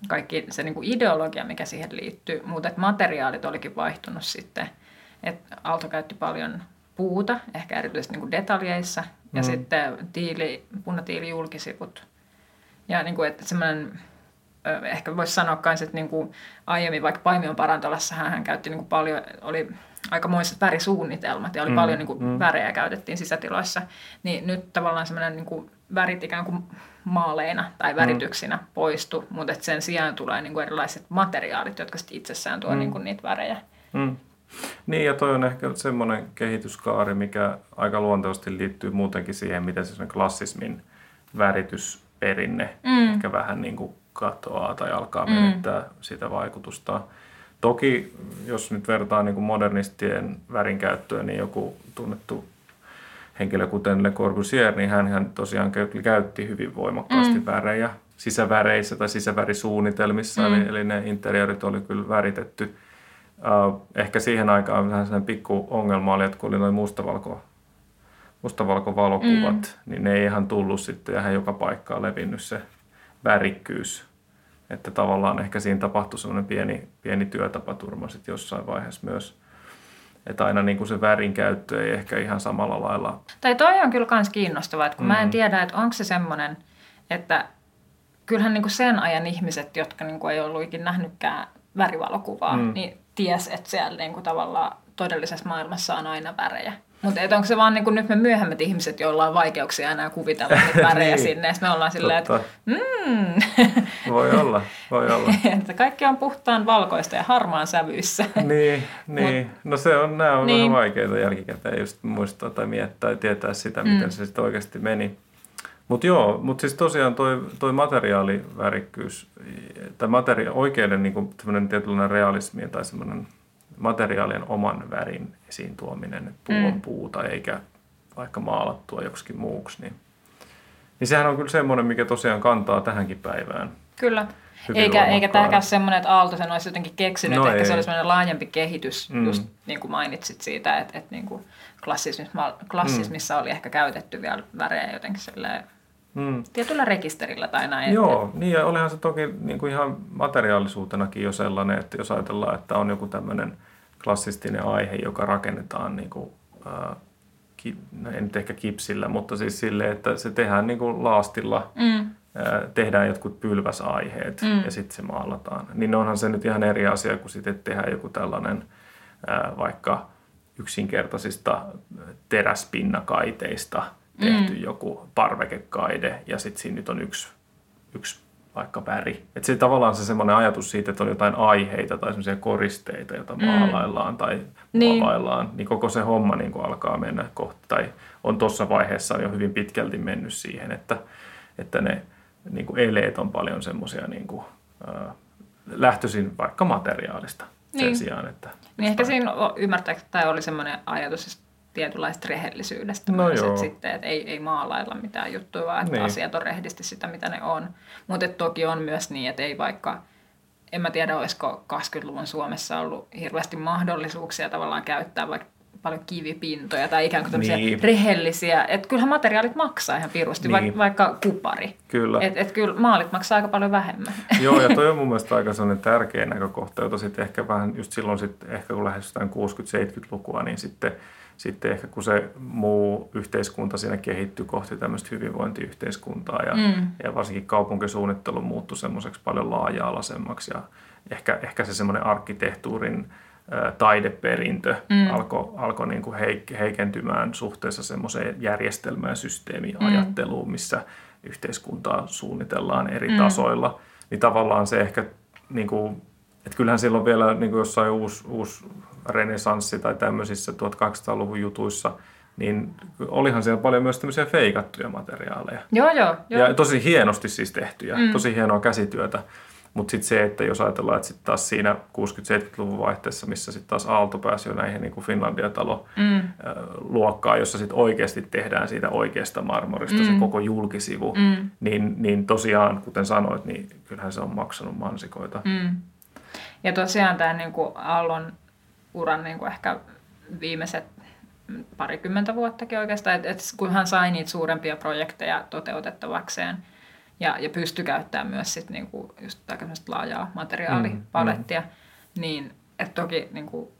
kaikki se niin kuin ideologia, mikä siihen liittyy, mutta että materiaalit olikin vaihtunut sitten – et Aalto käytti paljon puuta, ehkä erityisesti niin kuin detaljeissa, ja mm. sitten tiili, punatiili julkisivut. Ja niin kuin, että semmoinen, ehkä voisi sanoa myös, että niin kuin aiemmin vaikka Paimion parantolassa hän käytti niin kuin paljon, oli aikamoiset värisuunnitelmat ja oli mm. paljon niin kuin mm. värejä käytettiin sisätiloissa, niin nyt tavallaan semmoinen niin kuin värit ikään kuin maaleina tai mm. värityksinä mm. poistu, mutta että sen sijaan tulee niin kuin erilaiset materiaalit, jotka sitten itsessään tuo mm. niin kuin niitä värejä. Mm. Niin, ja toi on ehkä semmoinen kehityskaari, mikä aika luonteisesti liittyy muutenkin siihen, miten se klassismin väritysperinne mm. ehkä vähän niin kuin katoaa tai alkaa mm. menettää sitä vaikutusta. Toki, jos nyt vertaa niin kuin modernistien värinkäyttöä, niin joku tunnettu henkilö, kuten Le Corbusier, niin hän, hän tosiaan käytti hyvin voimakkaasti mm. värejä sisäväreissä tai sisävärisuunnitelmissa, mm. eli, eli ne interiorit oli kyllä väritetty – Uh, ehkä siihen aikaan vähän sellainen pikku ongelma oli, että kun oli noin mustavalko, mustavalkovalokuvat, mm. niin ne ei ihan tullut sitten ja joka paikkaan levinnyt se värikkyys. Että tavallaan ehkä siinä tapahtui sellainen pieni, pieni työtapaturma sitten jossain vaiheessa myös. Että aina niin kuin se värin käyttö ei ehkä ihan samalla lailla. Tai toi on kyllä myös kiinnostavaa, että kun mm. mä en mm. tiedä, että onko se semmoinen, että kyllähän niin kuin sen ajan ihmiset, jotka niin kuin ei ollut ikinä nähnytkään värivalokuvaa, mm. niin ties, että siellä niin kuin tavallaan todellisessa maailmassa on aina värejä. Mutta onko se vaan niin kuin nyt me myöhemmät ihmiset, joilla on vaikeuksia enää kuvitella niitä värejä niin. sinne. me ollaan silleen, että mm. Voi olla, voi olla. että kaikki on puhtaan valkoista ja harmaan sävyissä. niin, niin. Mut, no se on, nämä on niin. vähän vaikeita jälkikäteen just muistaa tai miettää ja tietää sitä, miten mm. se sitten oikeasti meni. Mutta joo, mutta siis tosiaan toi, toi materiaalivärikkyys, tai materia, oikeiden niin tietynlainen realismi tai semmoinen materiaalien oman värin esiin tuominen, että puu on mm. puuta eikä vaikka maalattua joksikin muuksi, niin, niin sehän on kyllä semmoinen, mikä tosiaan kantaa tähänkin päivään. Kyllä. Eikä, eikä tämäkään semmoinen, että Aalto sen olisi jotenkin keksinyt, no että ehkä se olisi semmoinen laajempi kehitys, mm. just niin kuin mainitsit siitä, että, että niin kuin klassismissa, klassismissa mm. oli ehkä käytetty vielä värejä jotenkin silleen mm. tietyllä rekisterillä tai näin. Joo, että, niin ja olihan se toki niin kuin ihan materiaalisuutenakin jo sellainen, että jos ajatellaan, että on joku tämmöinen klassistinen aihe, joka rakennetaan niin kuin, äh, ki, no ei nyt ehkä kipsillä, mutta siis silleen, että se tehdään niin kuin laastilla, mm. tehdään jotkut pylväsaiheet mm. ja sitten se maalataan. Niin onhan se nyt ihan eri asia kuin sitten tehdään joku tällainen vaikka yksinkertaisista teräspinnakaiteista tehty mm. joku parvekekaide ja sitten siinä nyt on yksi, yksi vaikka väri. Että se tavallaan se semmoinen ajatus siitä, että on jotain aiheita tai semmoisia koristeita, joita mm. maalaillaan tai niin. maalaillaan, niin koko se homma niin kuin alkaa mennä kohti, tai on tuossa vaiheessa jo hyvin pitkälti mennyt siihen, että, että ne niin kuin eleet on paljon semmoisia niin kuin, äh, lähtöisin vaikka materiaalista sen niin. sijaan, että... Niin ehkä siinä ymmärtääkseni oli semmoinen ajatus, tietynlaista rehellisyydestä no myös, että sitten, että ei, ei maalailla mitään juttuja, vaan että niin. asiat on rehdisti sitä, mitä ne on. Mutta toki on myös niin, että ei vaikka, en mä tiedä, olisiko 20-luvun Suomessa ollut hirveästi mahdollisuuksia tavallaan käyttää vaikka paljon kivipintoja tai ikään kuin tämmöisiä niin. rehellisiä. Että kyllähän materiaalit maksaa ihan pirusti, niin. vaikka kupari. Kyllä. Että et kyllä maalit maksaa aika paljon vähemmän. Joo, ja toi on mun mielestä aika sellainen tärkeä näkökohta, jota sitten ehkä vähän just silloin, sit, ehkä kun lähestytään 60-70-lukua, niin sitten – sitten ehkä kun se muu yhteiskunta siinä kehittyi kohti tämmöistä hyvinvointiyhteiskuntaa ja, mm. ja varsinkin kaupunkisuunnittelu muuttui semmoiseksi paljon laaja-alaisemmaksi ja ehkä, ehkä se semmoinen arkkitehtuurin ä, taideperintö mm. alkoi alko niin kuin heik- heikentymään suhteessa semmoiseen järjestelmään, systeemiajatteluun, mm. missä yhteiskuntaa suunnitellaan eri mm. tasoilla, niin tavallaan se ehkä niin kuin, että kyllähän silloin vielä niin kuin jossain uusi, uusi renesanssi tai tämmöisissä 1800-luvun jutuissa, niin olihan siellä paljon myös tämmöisiä feikattuja materiaaleja. Joo, joo. joo. Ja tosi hienosti siis tehtyjä, mm. tosi hienoa käsityötä. Mutta sitten se, että jos ajatellaan, että sitten taas siinä 60-70-luvun vaihteessa, missä sitten taas Aalto pääsi jo näihin niin Finlandia-talo mm. luokkaan, jossa sitten oikeasti tehdään siitä oikeasta marmorista mm. se koko julkisivu, mm. niin, niin tosiaan, kuten sanoit, niin kyllähän se on maksanut mansikoita. Mm. Ja tosiaan tämä niin Aallon uran niin kuin ehkä viimeiset parikymmentä vuottakin oikeastaan, että et kun hän sai niitä suurempia projekteja toteutettavakseen ja, ja pystyi käyttämään myös sit niinku just laajaa materiaalipalettia, mm, mm. niin että toki niinku,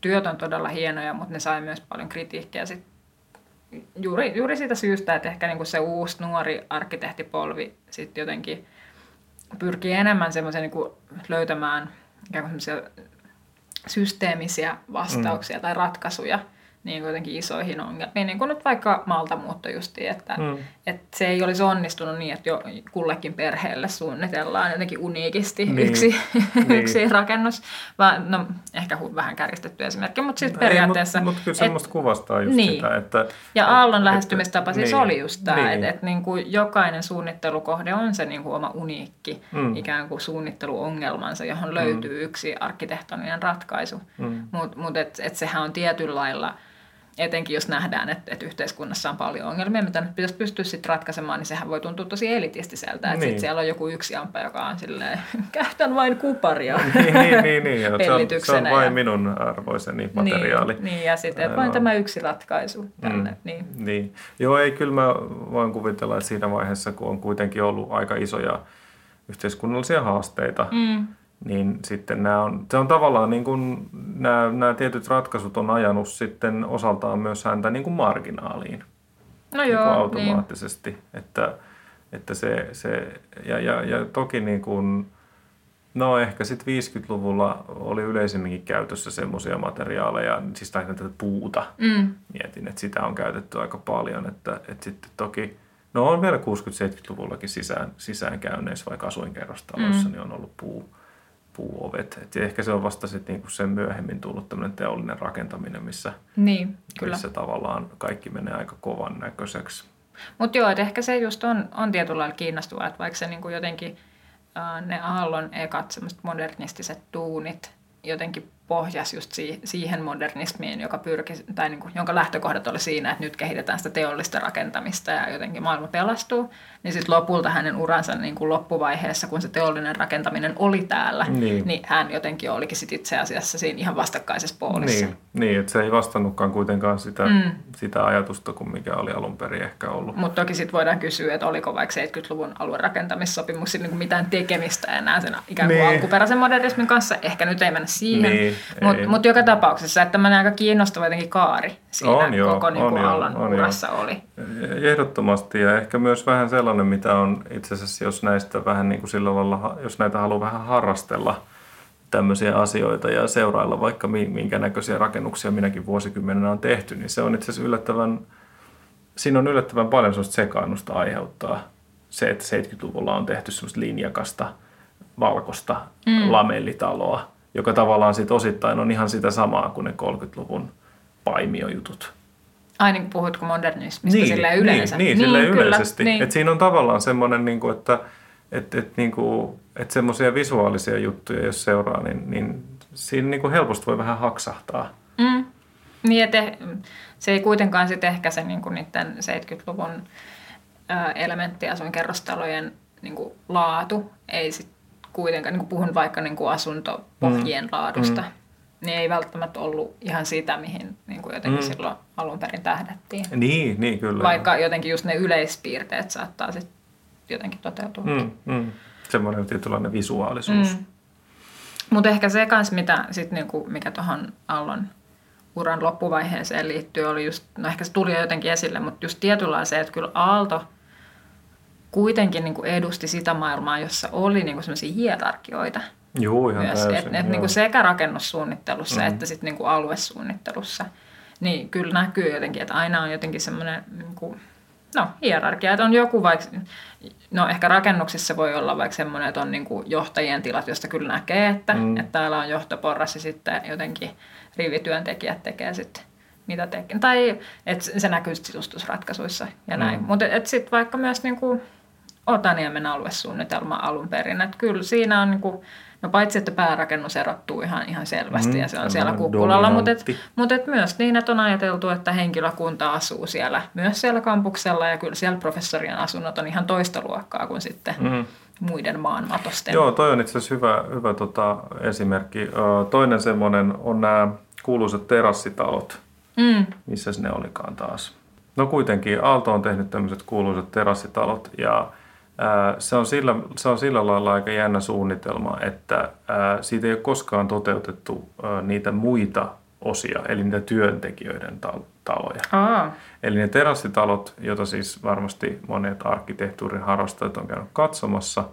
työt on todella hienoja, mutta ne sai myös paljon kritiikkiä sit juuri, juuri siitä syystä, että ehkä niinku se uusi nuori arkkitehtipolvi sitten jotenkin pyrkii enemmän semmoisen niinku löytämään ikään kuin systeemisiä vastauksia mm. tai ratkaisuja niin kuitenkin isoihin ongelmiin, niin kuin nyt vaikka maltamuutto justiin, että, mm. että se ei olisi onnistunut niin, että jo kullekin perheelle suunnitellaan jotenkin uniikisti niin. yksi, niin. yksi rakennus, vaan no ehkä vähän kärjistetty esimerkki, mutta sitten periaatteessa... Mutta mut kyllä semmoista et, kuvastaa just niin. sitä, että... Ja Aallon lähestymistapa että, siis niin, oli just tämä, niin. että, että niin kuin jokainen suunnittelukohde on se niin kuin oma uniikki mm. ikään kuin suunnitteluongelmansa, johon mm. löytyy yksi arkkitehtoninen ratkaisu, mm. mutta mut, et, et sehän on tietyllä lailla etenkin jos nähdään, että, että yhteiskunnassa on paljon ongelmia, mitä nyt pitäisi pystyä sitten ratkaisemaan, niin sehän voi tuntua tosi elitistiseltä. Että niin. sitten siellä on joku yksi ampa, joka on silleen, käytän vain kuparia niin, niin, niin, niin. Se, on, se on vain ja, minun arvoiseni materiaali. Niin, niin ja sitten, että vain tämä yksi ratkaisu tänne. Mm, niin. niin. Joo, ei kyllä mä voin kuvitella, että siinä vaiheessa, kun on kuitenkin ollut aika isoja yhteiskunnallisia haasteita, mm niin sitten nämä on, se on tavallaan niin kuin nämä, nämä tietyt ratkaisut on ajanut sitten osaltaan myös häntä niin kuin marginaaliin. No joo, niin automaattisesti. Niin. Että, että se, se ja, ja, ja toki niin kuin, no ehkä sitten 50-luvulla oli yleisemminkin käytössä semmoisia materiaaleja, siis tätä puuta. Mm. Mietin, että sitä on käytetty aika paljon, että, että sitten toki No on vielä 60-70-luvullakin sisään, sisäänkäynneissä, vaikka asuinkerrostaloissa, mm. niin on ollut puu, puuovet. Et ehkä se on vasta sitten niinku sen myöhemmin tullut tämmöinen teollinen rakentaminen, missä, niin, kyllä. missä tavallaan kaikki menee aika kovan näköiseksi. Mutta joo, että ehkä se just on, on tietyllä lailla kiinnostavaa, että vaikka se niin kuin jotenkin ne Aallon ekat semmoiset modernistiset tuunit jotenkin pohjas just si- siihen modernismiin, joka pyrki, tai niin kuin, jonka lähtökohdat oli siinä, että nyt kehitetään sitä teollista rakentamista ja jotenkin maailma pelastuu, niin sitten lopulta hänen uransa niin kuin loppuvaiheessa, kun se teollinen rakentaminen oli täällä, Niin. niin hän jotenkin olikin sit itse asiassa siinä ihan vastakkaisessa poolissa. Niin, niin, että se ei vastannutkaan kuitenkaan sitä, mm. sitä ajatusta kuin mikä oli alun perin ehkä ollut. Mutta toki sitten voidaan kysyä, että oliko vaikka 70-luvun aluerakentamissopimuksilla niin mitään tekemistä enää sen ikään kuin Niin. alkuperäisen modernismin kanssa. Ehkä nyt ei mennä siihen, Niin, mutta mut joka tapauksessa, että tämmöinen aika kiinnostava jotenkin kaari siinä On joo, koko niin on joo, on urassa oli. Ehdottomasti ja ehkä myös vähän sellainen, mitä on itse asiassa, jos näistä vähän niin kuin sillä lailla, jos näitä haluaa vähän harrastella tämmöisiä asioita ja seurailla vaikka mi- minkä näköisiä rakennuksia minäkin vuosikymmenenä on tehty, niin se on itse asiassa yllättävän, siinä on yllättävän paljon sellaista sekaannusta aiheuttaa se, että 70-luvulla on tehty semmoista linjakasta valkoista mm. lamellitaloa, joka tavallaan sit osittain on ihan sitä samaa kuin ne 30-luvun paimiojutut. Ai niin puhutko modernismista niin, silleen yleensä? Niin, niin silleen kyllä, yleisesti. Niin. Et siinä on tavallaan semmoinen, niin kuin, että et, et, niin kuin, et semmoisia visuaalisia juttuja, jos seuraa, niin, niin siinä niin kuin helposti voi vähän haksahtaa. Mm. Niin, että se ei kuitenkaan sitten ehkä se niin kuin niiden 70-luvun ää, elementtiasuinkerrostalojen niin kuin laatu ei sit kuitenkaan, niin kuin puhun vaikka niin kuin asuntopohjien mm. laadusta, mm. niin ei välttämättä ollut ihan sitä, mihin niin kuin jotenkin mm. silloin alun perin tähdättiin. Niin, niin kyllä. Vaikka jotenkin just ne yleispiirteet saattaa sitten jotenkin toteutua. Mm, mm. Semmoinen tietynlainen visuaalisuus. Mm. Mutta ehkä se kans, mitä sit niinku, mikä tuohon Allon uran loppuvaiheeseen liittyy, oli just, no ehkä se tuli jo jotenkin esille, mutta just tietyllä se, että kyllä Aalto kuitenkin niinku edusti sitä maailmaa, jossa oli niinku sellaisia hierarkioita Joo, ihan myös. täysin. Et, et joo. niinku sekä rakennussuunnittelussa Mm. että sitten niinku aluesuunnittelussa. Niin kyllä näkyy jotenkin, että aina on jotenkin semmoinen niinku, no, hierarkia. Että on joku vaikka, no ehkä rakennuksissa voi olla vaikka semmoinen, että on niinku johtajien tilat, josta kyllä näkee, että, Mm. että täällä on johtoporras ja sitten jotenkin rivityöntekijät tekee sitten mitä tekee. Tai että se näkyy sisustusratkaisuissa ja näin. Mm. Mutta sitten vaikka myös niinku Otaniemen aluesuunnitelma alun perin. Että kyllä siinä on niinku, no paitsi että päärakennus erottuu ihan, ihan selvästi Mm, ja se on siellä kukkulalla, mutta et, mutta et myös niin, että on ajateltu, että henkilökunta asuu siellä, myös siellä kampuksella ja kyllä siellä professorien asunnot on ihan toista luokkaa kuin sitten Mm. muiden maanmatosten. Joo, toi on itse asiassa hyvä, hyvä tota, esimerkki. Toinen semmoinen on nämä kuuluisat terassitalot. Mm, Missä ne olikaan taas? No kuitenkin, Aalto on tehnyt tämmöiset kuuluisat terassitalot ja ää, se, on sillä, se on sillä lailla aika jännä suunnitelma, että ää, siitä ei ole koskaan toteutettu ää, niitä muita osia, eli niitä työntekijöiden tal- taloja. Aa, Eli ne terassitalot, joita siis varmasti monet arkkitehtuurin harrastajat on käynyt katsomassa,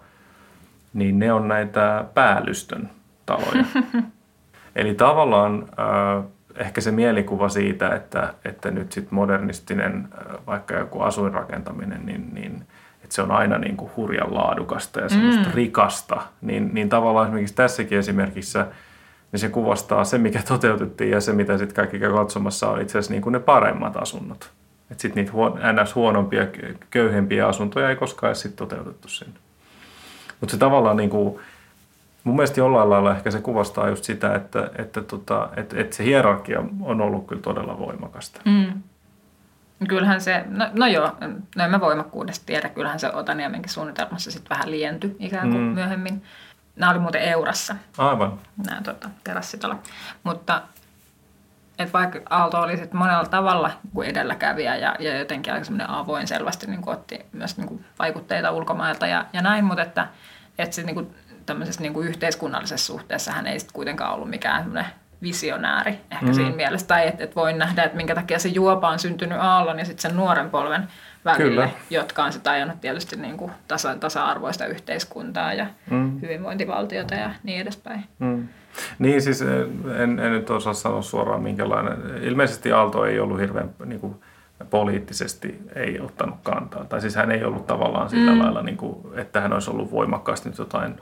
niin ne on näitä päällystön taloja. Eli tavallaan äh, ehkä se mielikuva siitä, että, että nyt sitten modernistinen äh, vaikka joku asuinrakentaminen, niin, niin että se on aina niin kuin hurjan laadukasta ja semmoista mm. rikasta, niin, niin tavallaan esimerkiksi tässäkin esimerkissä niin se kuvastaa se, mikä toteutettiin ja se, mitä sitten kaikki käy katsomassa, on itse asiassa niin kuin ne paremmat asunnot. Että sitten niitä huon, ns. huonompia, kö- köyhempiä asuntoja ei koskaan edes sit toteutettu sinne. Mutta se tavallaan niin kuin, mun mielestä jollain lailla ehkä se kuvastaa just sitä, että, että, tota, että, että se hierarkia on ollut kyllä todella voimakasta. mm. Kyllähän se, no, no joo, no en mä voimakkuudesta tiedä, kyllähän se Otaniemenkin suunnitelmassa sitten vähän lientyi ikään kuin Mm. mm. myöhemmin. Nämä oli muuten Eurassa, Aivan. nämä tota, terassitalo. Mutta et vaikka Aalto oli sit monella tavalla kuin edelläkävijä ja, ja jotenkin aika semmoinen avoin selvästi niin kuin otti myös niin kuin vaikutteita ulkomailta ja, ja näin, mutta että, että sit niin kuin tämmöisessä niin kuin yhteiskunnallisessa suhteessa hän ei sit kuitenkaan ollut mikään semmoinen visionääri ehkä Mm. mm. siinä mielessä. Tai että et voin nähdä, että minkä takia se juopa on syntynyt Aallon ja sitten sen nuoren polven välille, Kyllä. jotka on sitten ajanut tietysti niin kuin tasa, tasa-arvoista yhteiskuntaa ja Mm. mm. hyvinvointivaltiota ja niin edespäin. Mm. Niin siis en, en nyt osaa sanoa suoraan minkälainen. Ilmeisesti Aalto ei ollut hirveän niin kuin, poliittisesti ei ottanut kantaa. Tai siis hän ei ollut tavallaan sillä mm. lailla, niin kuin, että hän olisi ollut voimakkaasti nyt jotain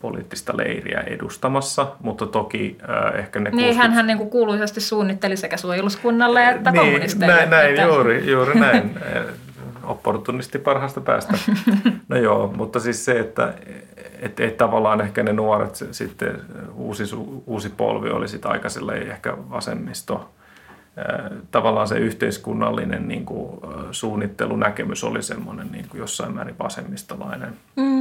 poliittista leiriä edustamassa, mutta toki äh, ehkä ne... Niin, 60... hän niin kuin kuuluisesti suunnitteli sekä suojeluskunnalle että niin, kommunisteille. Näin, näin että... juuri, juuri näin. Opportunisti parhaasta päästä. No joo, mutta siis se, että et, et tavallaan ehkä ne nuoret se, sitten uusi, uusi polvi oli sitten aika ehkä vasemmisto. Tavallaan se yhteiskunnallinen niin kuin, suunnittelunäkemys oli semmoinen niin kuin jossain määrin vasemmistolainen. Mm.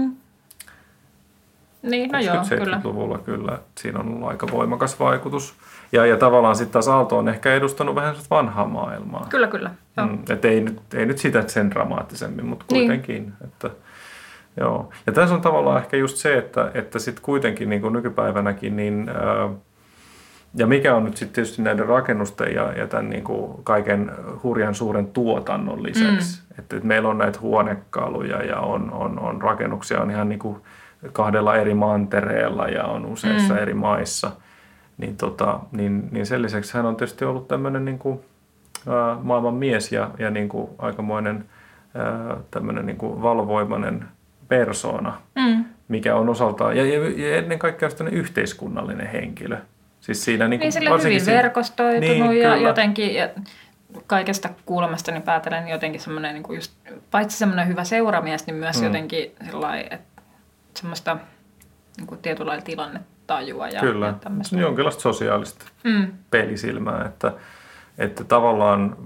Niin, no joo, kyllä. luvulla kyllä. Siinä on ollut aika voimakas vaikutus. Ja, ja tavallaan sitten taas Aalto on ehkä edustanut vähän vanhaa maailmaa. Kyllä, kyllä. Mm, et ei, nyt, ei nyt sitä sen dramaattisemmin, mutta niin. kuitenkin. Niin. Että, joo. Ja tässä on tavallaan ehkä just se, että, että sitten kuitenkin niin kuin nykypäivänäkin, niin, ää, ja mikä on nyt sitten tietysti näiden rakennusten ja, ja tämän niin kuin kaiken hurjan suuren tuotannon lisäksi. Mm. Että, että meillä on näitä huonekaluja ja on, on, on rakennuksia on ihan niin kuin kahdella eri mantereella ja on useissa mm. eri maissa. Niin, tota, niin, niin sen lisäksi hän on tietysti ollut tämmöinen niin kuin, ä, maailman mies ja, ja niin kuin aikamoinen ä, tämmöinen niin kuin valvoimainen persona, mm. mikä on osaltaan, ja, ja ennen kaikkea yhteiskunnallinen henkilö. Siis siinä niin, niin sille hyvin siinä, verkostoitunut niin, ja kyllä. jotenkin ja kaikesta kuulemastani päätellen jotenkin semmoinen niin just, paitsi semmoinen hyvä seuramies, niin myös mm. jotenkin sellainen, että semmoista niin kuin tietyllä tilannetajua. Ja, Kyllä, ja tämmöistä. jonkinlaista sosiaalista mm. pelisilmää, että, että tavallaan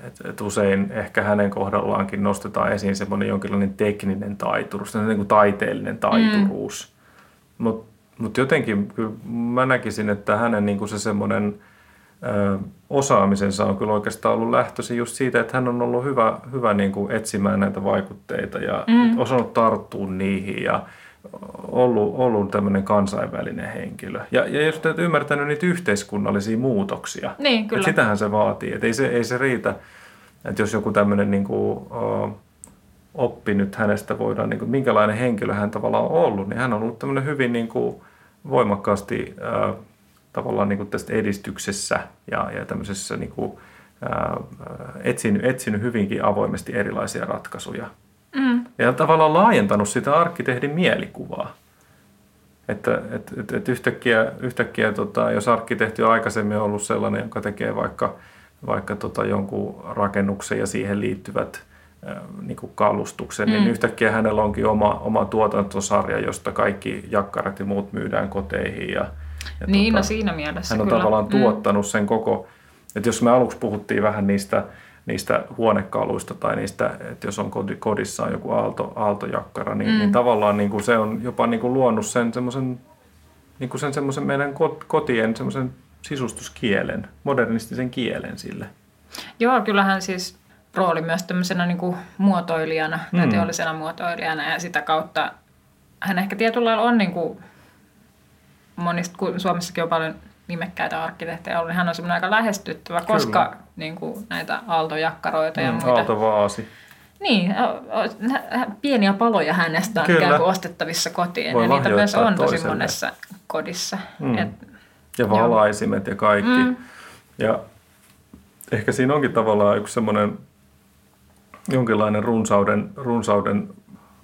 että et usein ehkä hänen kohdallaankin nostetaan esiin semmoinen jonkinlainen tekninen taituruus, niin kuin taiteellinen taituruus. Mm. Mutta mut jotenkin kyllä mä näkisin, että hänen niin kuin se semmoinen osaamisensa on kyllä oikeastaan ollut lähtöisin just siitä, että hän on ollut hyvä, hyvä niin kuin etsimään näitä vaikutteita ja mm. osannut tarttua niihin ja ollut, ollut tämmöinen kansainvälinen henkilö. Ja, ja jos olet ymmärtänyt niitä yhteiskunnallisia muutoksia, niin, kyllä. Että sitähän se vaatii. Että ei, se, ei se riitä, että jos joku tämmöinen niin kuin, oppi nyt hänestä voidaan, niin kuin, minkälainen henkilö hän tavallaan on ollut, niin hän on ollut tämmöinen hyvin niin kuin, voimakkaasti tavallaan niin kuin tästä edistyksessä ja, ja tämmöisessä niin kuin, uh, etsinyt, etsinyt hyvinkin avoimesti erilaisia ratkaisuja Mm. Ja tavallaan laajentanut sitä arkkitehdin mielikuvaa. Että et, et, et yhtäkkiä, yhtäkkiä tota, jos arkkitehti on aikaisemmin ollut sellainen, joka tekee vaikka, vaikka tota, jonkun rakennuksen ja siihen liittyvät äh, niin kuin kalustuksen, niin mm. niin yhtäkkiä hänellä onkin oma, oma tuotantosarja, josta kaikki jakkarat ja muut myydään koteihin. Ja, ja niin, tota, no siinä mielessä Hän on kyllä. tavallaan mm. tuottanut sen koko, että jos me aluksi puhuttiin vähän niistä niistä huonekaluista tai niistä, että jos on kodissa on joku aalto, aaltojakkara, niin, mm. niin tavallaan niin kuin se on jopa niin kuin luonut sen semmoisen niin kuin sen semmoisen meidän kotien semmoisen sisustuskielen, modernistisen kielen sille. Joo, kyllähän siis rooli myös tämmöisenä niin kuin muotoilijana mm. tai teollisena muotoilijana ja sitä kautta hän ehkä tietyllä lailla on niin kuin monista, kun Suomessakin on paljon nimekkäitä arkkitehtejä ollut, niin hän on semmoinen aika lähestyttävä, Kyllä. koska niin kuin näitä aaltojakkaroita ja mm, muita. Aaltovaasi. Niin, pieniä paloja hänestä on Kyllä. ikään kuin ostettavissa kotiin. Voi ja niitä myös on toiselle. tosi monessa kodissa. Mm. Et, ja valaisimet joo. ja kaikki. Mm. Ja ehkä siinä onkin tavallaan yksi semmoinen jonkinlainen runsauden, runsauden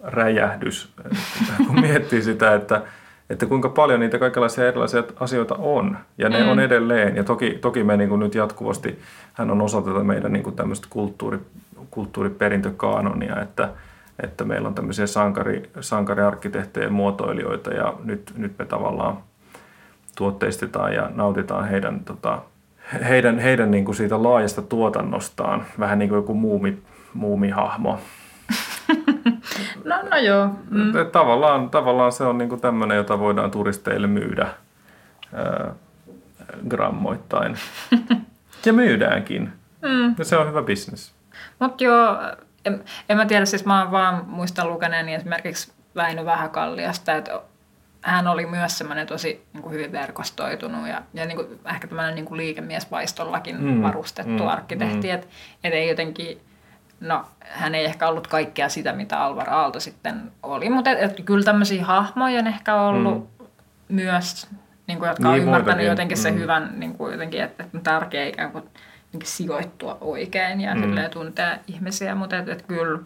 räjähdys, kun miettii sitä, että että kuinka paljon niitä kaikenlaisia erilaisia asioita on. Ja ne mm. on edelleen. Ja toki, toki me niin kuin nyt jatkuvasti, hän on osa tätä meidän niin kuin tämmöistä kulttuuri, kulttuuriperintökaanonia, että, että meillä on tämmöisiä sankari, sankariarkkitehtejä muotoilijoita ja nyt, nyt me tavallaan tuotteistetaan ja nautitaan heidän, tota, heidän, heidän niin kuin siitä laajasta tuotannostaan, vähän niin kuin joku muumi, muumihahmo. No, no joo. Mm. Tavallaan, tavallaan se on niinku tämmöinen, jota voidaan turisteille myydä ää, grammoittain. ja myydäänkin. Mm. Ja se on hyvä bisnes. Mutta joo, en, en mä tiedä, siis mä oon vaan muistan lukeneeni esimerkiksi Väinö Vähäkalliasta, että hän oli myös semmoinen tosi niin kuin hyvin verkostoitunut ja, ja niin kuin, ehkä tämmöinen niin kuin liikemiesvaistollakin mm, varustettu mm, arkkitehti, mm. että et ei jotenkin No, hän ei ehkä ollut kaikkea sitä, mitä Alvar Aalto sitten oli, mutta et, et, kyllä tämmöisiä hahmoja on ehkä ollut mm. myös, niin kuin, jotka niin, on ymmärtänyt muitakin. jotenkin se mm. hyvän, niin kuin jotenkin, että, että on tärkeää ikään kuin sijoittua oikein ja mm. tuntea ihmisiä, mutta et, et kyllä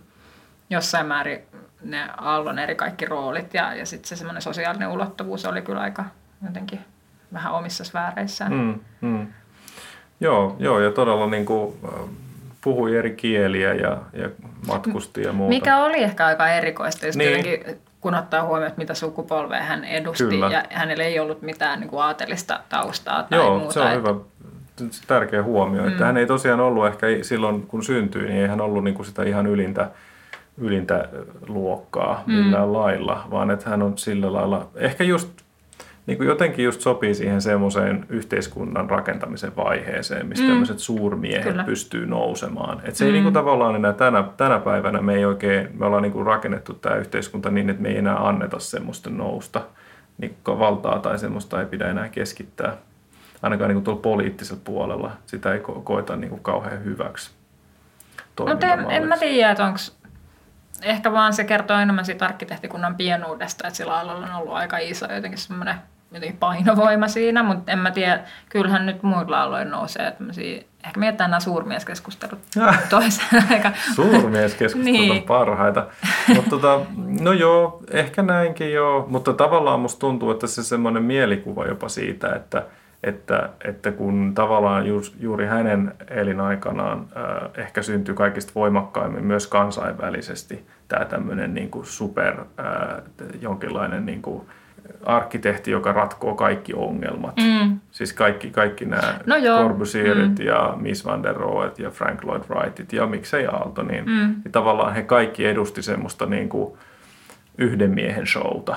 jossain määrin ne Aallon eri kaikki roolit ja, ja sitten se semmoinen sosiaalinen ulottuvuus oli kyllä aika jotenkin vähän omissa sfääreissään. Mm, mm. Joo, joo, ja todella niin kuin, puhui eri kieliä ja, ja matkusti ja muuta. Mikä oli ehkä aika erikoista, just Niin. jotenkin, kun ottaa huomioon, että mitä sukupolvea hän edusti Kyllä. ja hänellä ei ollut mitään niin kuin aatelista taustaa tai Joo, muuta. se on hyvä, tärkeä huomio, mm. että hän ei tosiaan ollut ehkä silloin, kun syntyi, niin ei hän ollut niin kuin sitä ihan ylintä, ylintä luokkaa millään lailla, vaan että hän on sillä lailla, ehkä just niin kuin jotenkin just sopii siihen semmoiseen yhteiskunnan rakentamisen vaiheeseen, missä mm. tämmöiset suurmiehet Kyllä. pystyy nousemaan. Et se ei niin kuin tavallaan enää tänä, tänä päivänä me ei oikein, me ollaan niin kuin rakennettu tämä yhteiskunta niin, että me ei enää anneta semmoista nousta, niin valtaa tai semmoista ei pidä enää keskittää. Ainakaan niin kuin tuolla poliittisella puolella sitä ei ko- koeta niin kuin kauhean hyväksi. Mutta en, en mä tiedä, että onko ehkä vaan se kertoo enemmän siitä arkkitehtikunnan pienuudesta, että sillä alalla on ollut aika iso jotenkin semmoinen jotenkin painovoima siinä, mutta en mä tiedä, kyllähän nyt muilla aloilla nousee tämmöisiä, ehkä mietitään nämä suurmieskeskustelut toiseen aika. Suurmieskeskustelut niin. on parhaita. Mutta tota, no joo, ehkä näinkin joo. Mutta tavallaan musta tuntuu, että se semmoinen mielikuva jopa siitä, että, että, että kun tavallaan ju, juuri hänen elinaikanaan äh, ehkä syntyi kaikista voimakkaimmin myös kansainvälisesti tämä tämmöinen niin kuin super äh, jonkinlainen niin kuin arkkitehti, joka ratkoo kaikki ongelmat. Mm. Siis kaikki, kaikki nämä No joo. Corbusierit mm. ja Miss van der Rohet ja Frank Lloyd Wrightit ja miksei Aalto, niin, Mm. niin tavallaan he kaikki edusti semmoista niin kuin yhden miehen showta.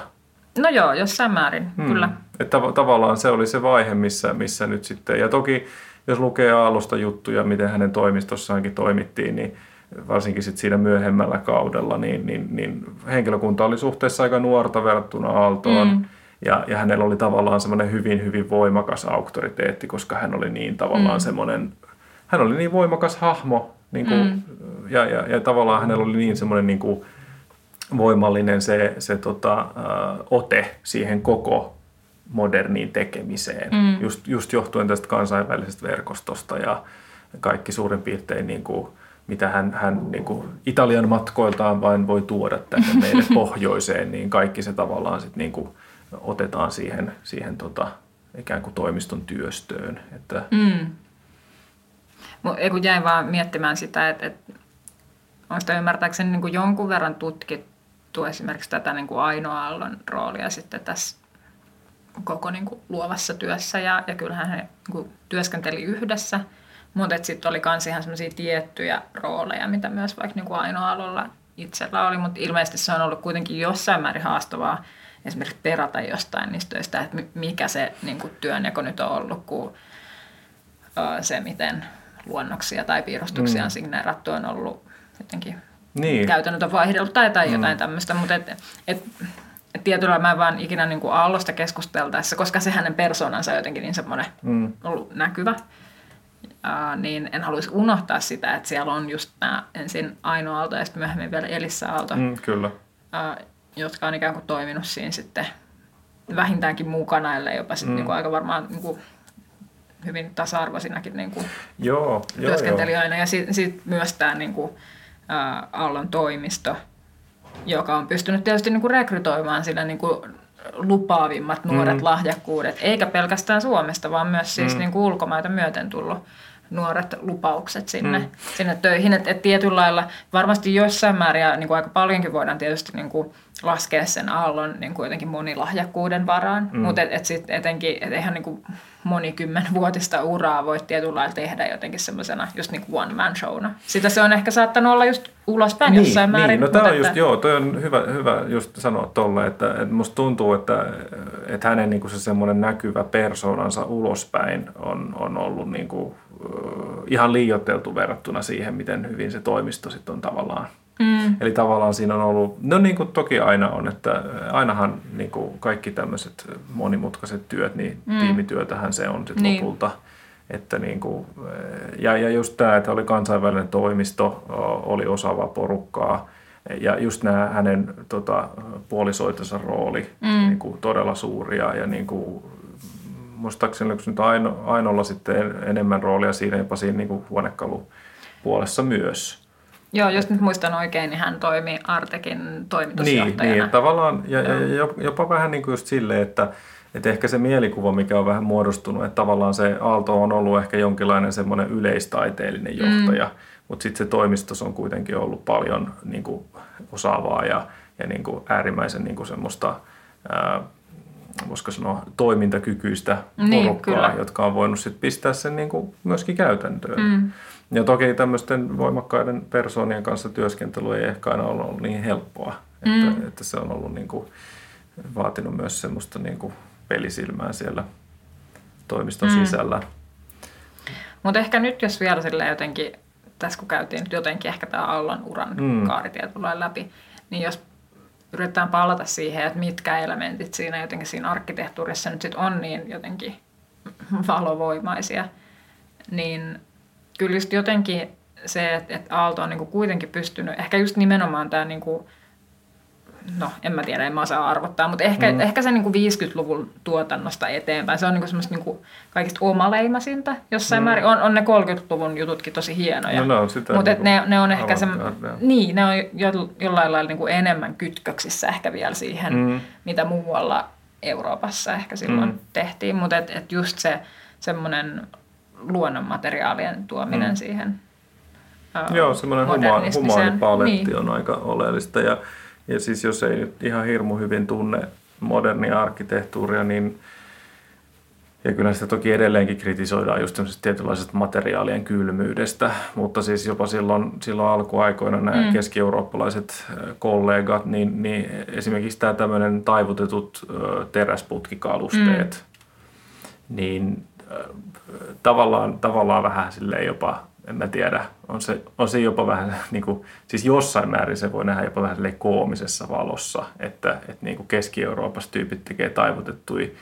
No joo, jossain määrin, mm. kyllä. Että tav- tavallaan se oli se vaihe, missä, missä nyt sitten, ja toki jos lukee Aallosta juttuja, miten hänen toimistossaankin toimittiin, niin varsinkin sit siinä myöhemmällä kaudella, niin, niin, niin henkilökunta oli suhteessa aika nuorta verrattuna Aaltoon. Mm. Ja, ja hänellä oli tavallaan semmoinen hyvin, hyvin voimakas auktoriteetti, koska hän oli niin tavallaan mm. semmoinen, hän oli niin voimakas hahmo, niin kuin, mm. ja, ja, ja tavallaan hänellä oli niin semmoinen niin kuin voimallinen se, se tota, ä, ote siihen koko moderniin tekemiseen. Mm. Just, just johtuen tästä kansainvälisestä verkostosta ja kaikki suurin piirtein niin kuin, mitä hän, hän niin kuin Italian matkoiltaan vain voi tuoda tänne meille pohjoiseen, niin kaikki se tavallaan sit niin kuin otetaan siihen, siihen tota, ikään kuin toimiston työstöön. Että, Mm. Kun jäin vaan miettimään sitä, että, että onko sitä ymmärtääkseni niin kuin jonkun verran tutkittu esimerkiksi tätä niin kuin Aino Aallon roolia sitten tässä koko niin kuin luovassa työssä ja, ja kyllähän he niin kuin työskenteli yhdessä, mutta sitten oli myös ihan semmoisia tiettyjä rooleja, mitä myös vaikka niin kuin Aino Aallolla itsellä oli, mutta ilmeisesti se on ollut kuitenkin jossain määrin haastavaa esimerkiksi perata jostain niistä töistä, että mi- mikä se niin kuin työnjako nyt on ollut, kun ö, se, miten luonnoksia tai piirustuksia on signeerattu, on ollut jotenkin Niin. käytännöt on vaihdellut tai, tai jotain tämmöistä, mutta et, et, et tietyllä mä en vaan ikinä niin kuin Aallosta keskusteltaessa, koska se hänen persoonansa on jotenkin niin semmoinen Mm. ollut näkyvä, ää, niin en haluaisi unohtaa sitä, että siellä on just nämä ensin Aino Aalto ja sitten myöhemmin vielä Elissa Aalto, mm, kyllä. ää, jotka on ikään kuin toiminut siinä sitten vähintäänkin mukana, ellei jopa sitten Mm. niin kuin aika varmaan niin kuin hyvin tasa-arvoisinakin niin kuin Joo, joo, joo. työskentelijöinä. Ja sitten sit myös tämä niin kuin, ää, Aallon toimisto, joka on pystynyt tietysti niin kuin rekrytoimaan sillä niin kuin lupaavimmat nuoret mm. lahjakkuudet, eikä pelkästään Suomesta, vaan myös siis mm. niin kuin ulkomaita myöten tullut nuoret lupaukset sinne, mm. sinne töihin. Että et tietyllä lailla varmasti jossain määrin ja niin kuin aika paljonkin voidaan tietysti niin kuin laskea sen aallon niin kuin jotenkin monilahjakkuuden varaan, mm. mutta et, et sit etenkin, et eihän niin kuin monikymmenvuotista uraa voi tietyllä lailla tehdä jotenkin semmoisena just niin kuin one man showna. Sitä se on ehkä saattanut olla just ulospäin niin, jossain määrin. Niin, no tämä on just, että- joo, toi on hyvä, hyvä just sanoa tolle, että, että musta tuntuu, että, että hänen niin kuin se semmoinen näkyvä persoonansa ulospäin on, on ollut niin kuin, ihan liioiteltu verrattuna siihen, miten hyvin se toimisto sitten on tavallaan. Mm. Eli tavallaan siinä on ollut, no niin kuin toki aina on, että ainahan niin kuin kaikki tämmöiset monimutkaiset työt, niin mm. tiimityötähän se on sitten Niin. lopulta. Että niin kuin, ja, ja just tämä, että oli kansainvälinen toimisto, oli osaavaa porukkaa ja just nämä hänen tota, puolisoitensa rooli mm. niin kuin todella suuria ja niin kuin, muistaakseni onko nyt Aino, Ainolla sitten en- enemmän roolia siinä jopa siinä niin kuin huonekalupuolessa myös. Joo, jos nyt muistan oikein, niin hän toimi Artekin Niin, toimitusjohtajana. niin että tavallaan, ja, ja, jopa vähän niin kuin just silleen, että, että ehkä se mielikuva, mikä on vähän muodostunut, että tavallaan se Aalto on ollut ehkä jonkinlainen semmoinen yleistaiteellinen johtaja, mm. mutta sitten se toimistos on kuitenkin ollut paljon niin kuin osaavaa ja, ja niin kuin äärimmäisen niin kuin semmoista, ää, voisiko sanoa, toimintakykyistä Niin, porukkaa, kyllä. jotka on voinut sit pistää sen niin kuin myöskin käytäntöön. Mm. Ja toki tämmöisten voimakkaiden persoonien kanssa työskentely ei ehkä aina ole ollut niin helppoa, että, Mm. että se on ollut niin kuin, vaatinut myös semmoista niin kuin pelisilmää siellä toimiston Mm. sisällä. Mutta ehkä nyt, jos vielä sille jotenkin, tässä kun käytiin nyt jotenkin ehkä tämä Aallon uran Mm. kaaritie tulee läpi, niin jos yritetään palata siihen, että mitkä elementit siinä jotenkin siinä arkkitehtuurissa nyt sit on niin jotenkin valovoimaisia, niin kyllä just jotenkin se, että, että Aalto on niinku kuitenkin pystynyt, ehkä just nimenomaan tämä niinku, no en mä tiedä, en mä osaa arvottaa, mutta ehkä, Mm. ehkä se niinku 50-luvun tuotannosta eteenpäin, se on niinku semmoista niinku kaikista omaleimasinta jossain Mm. määrin. On, on ne 30-luvun jututkin tosi hienoja. No ne on sitä Mutta niinku ne, ne on ehkä se, niin, ne on jo, jollain lailla niinku enemmän kytköksissä ehkä vielä siihen, Mm. mitä muualla Euroopassa ehkä silloin mm. tehtiin. Mutta et, et just se semmoinen luonnonmateriaalien tuominen Mm. siihen ää, Joo, semmoinen huma, humaanipaletti niin. on aika oleellista. Ja, ja siis jos ei nyt ihan hirmu hyvin tunne modernia arkkitehtuuria, niin ja kyllä sitä toki edelleenkin kritisoidaan just tämmöisestä tietynlaisesta materiaalien kylmyydestä, mutta siis jopa silloin, silloin alkuaikoina nämä mm. Keski-eurooppalaiset kollegat, niin, niin esimerkiksi tämä tämmöinen taivutetut teräsputkikalusteet, mm. niin tavallaan, tavallaan vähän silleen jopa, en mä tiedä, on se, on se jopa vähän, niin kuin, siis jossain määrin se voi nähdä jopa vähän koomisessa valossa, että, että niin kuin Keski-Euroopassa tyypit tekee taivutettui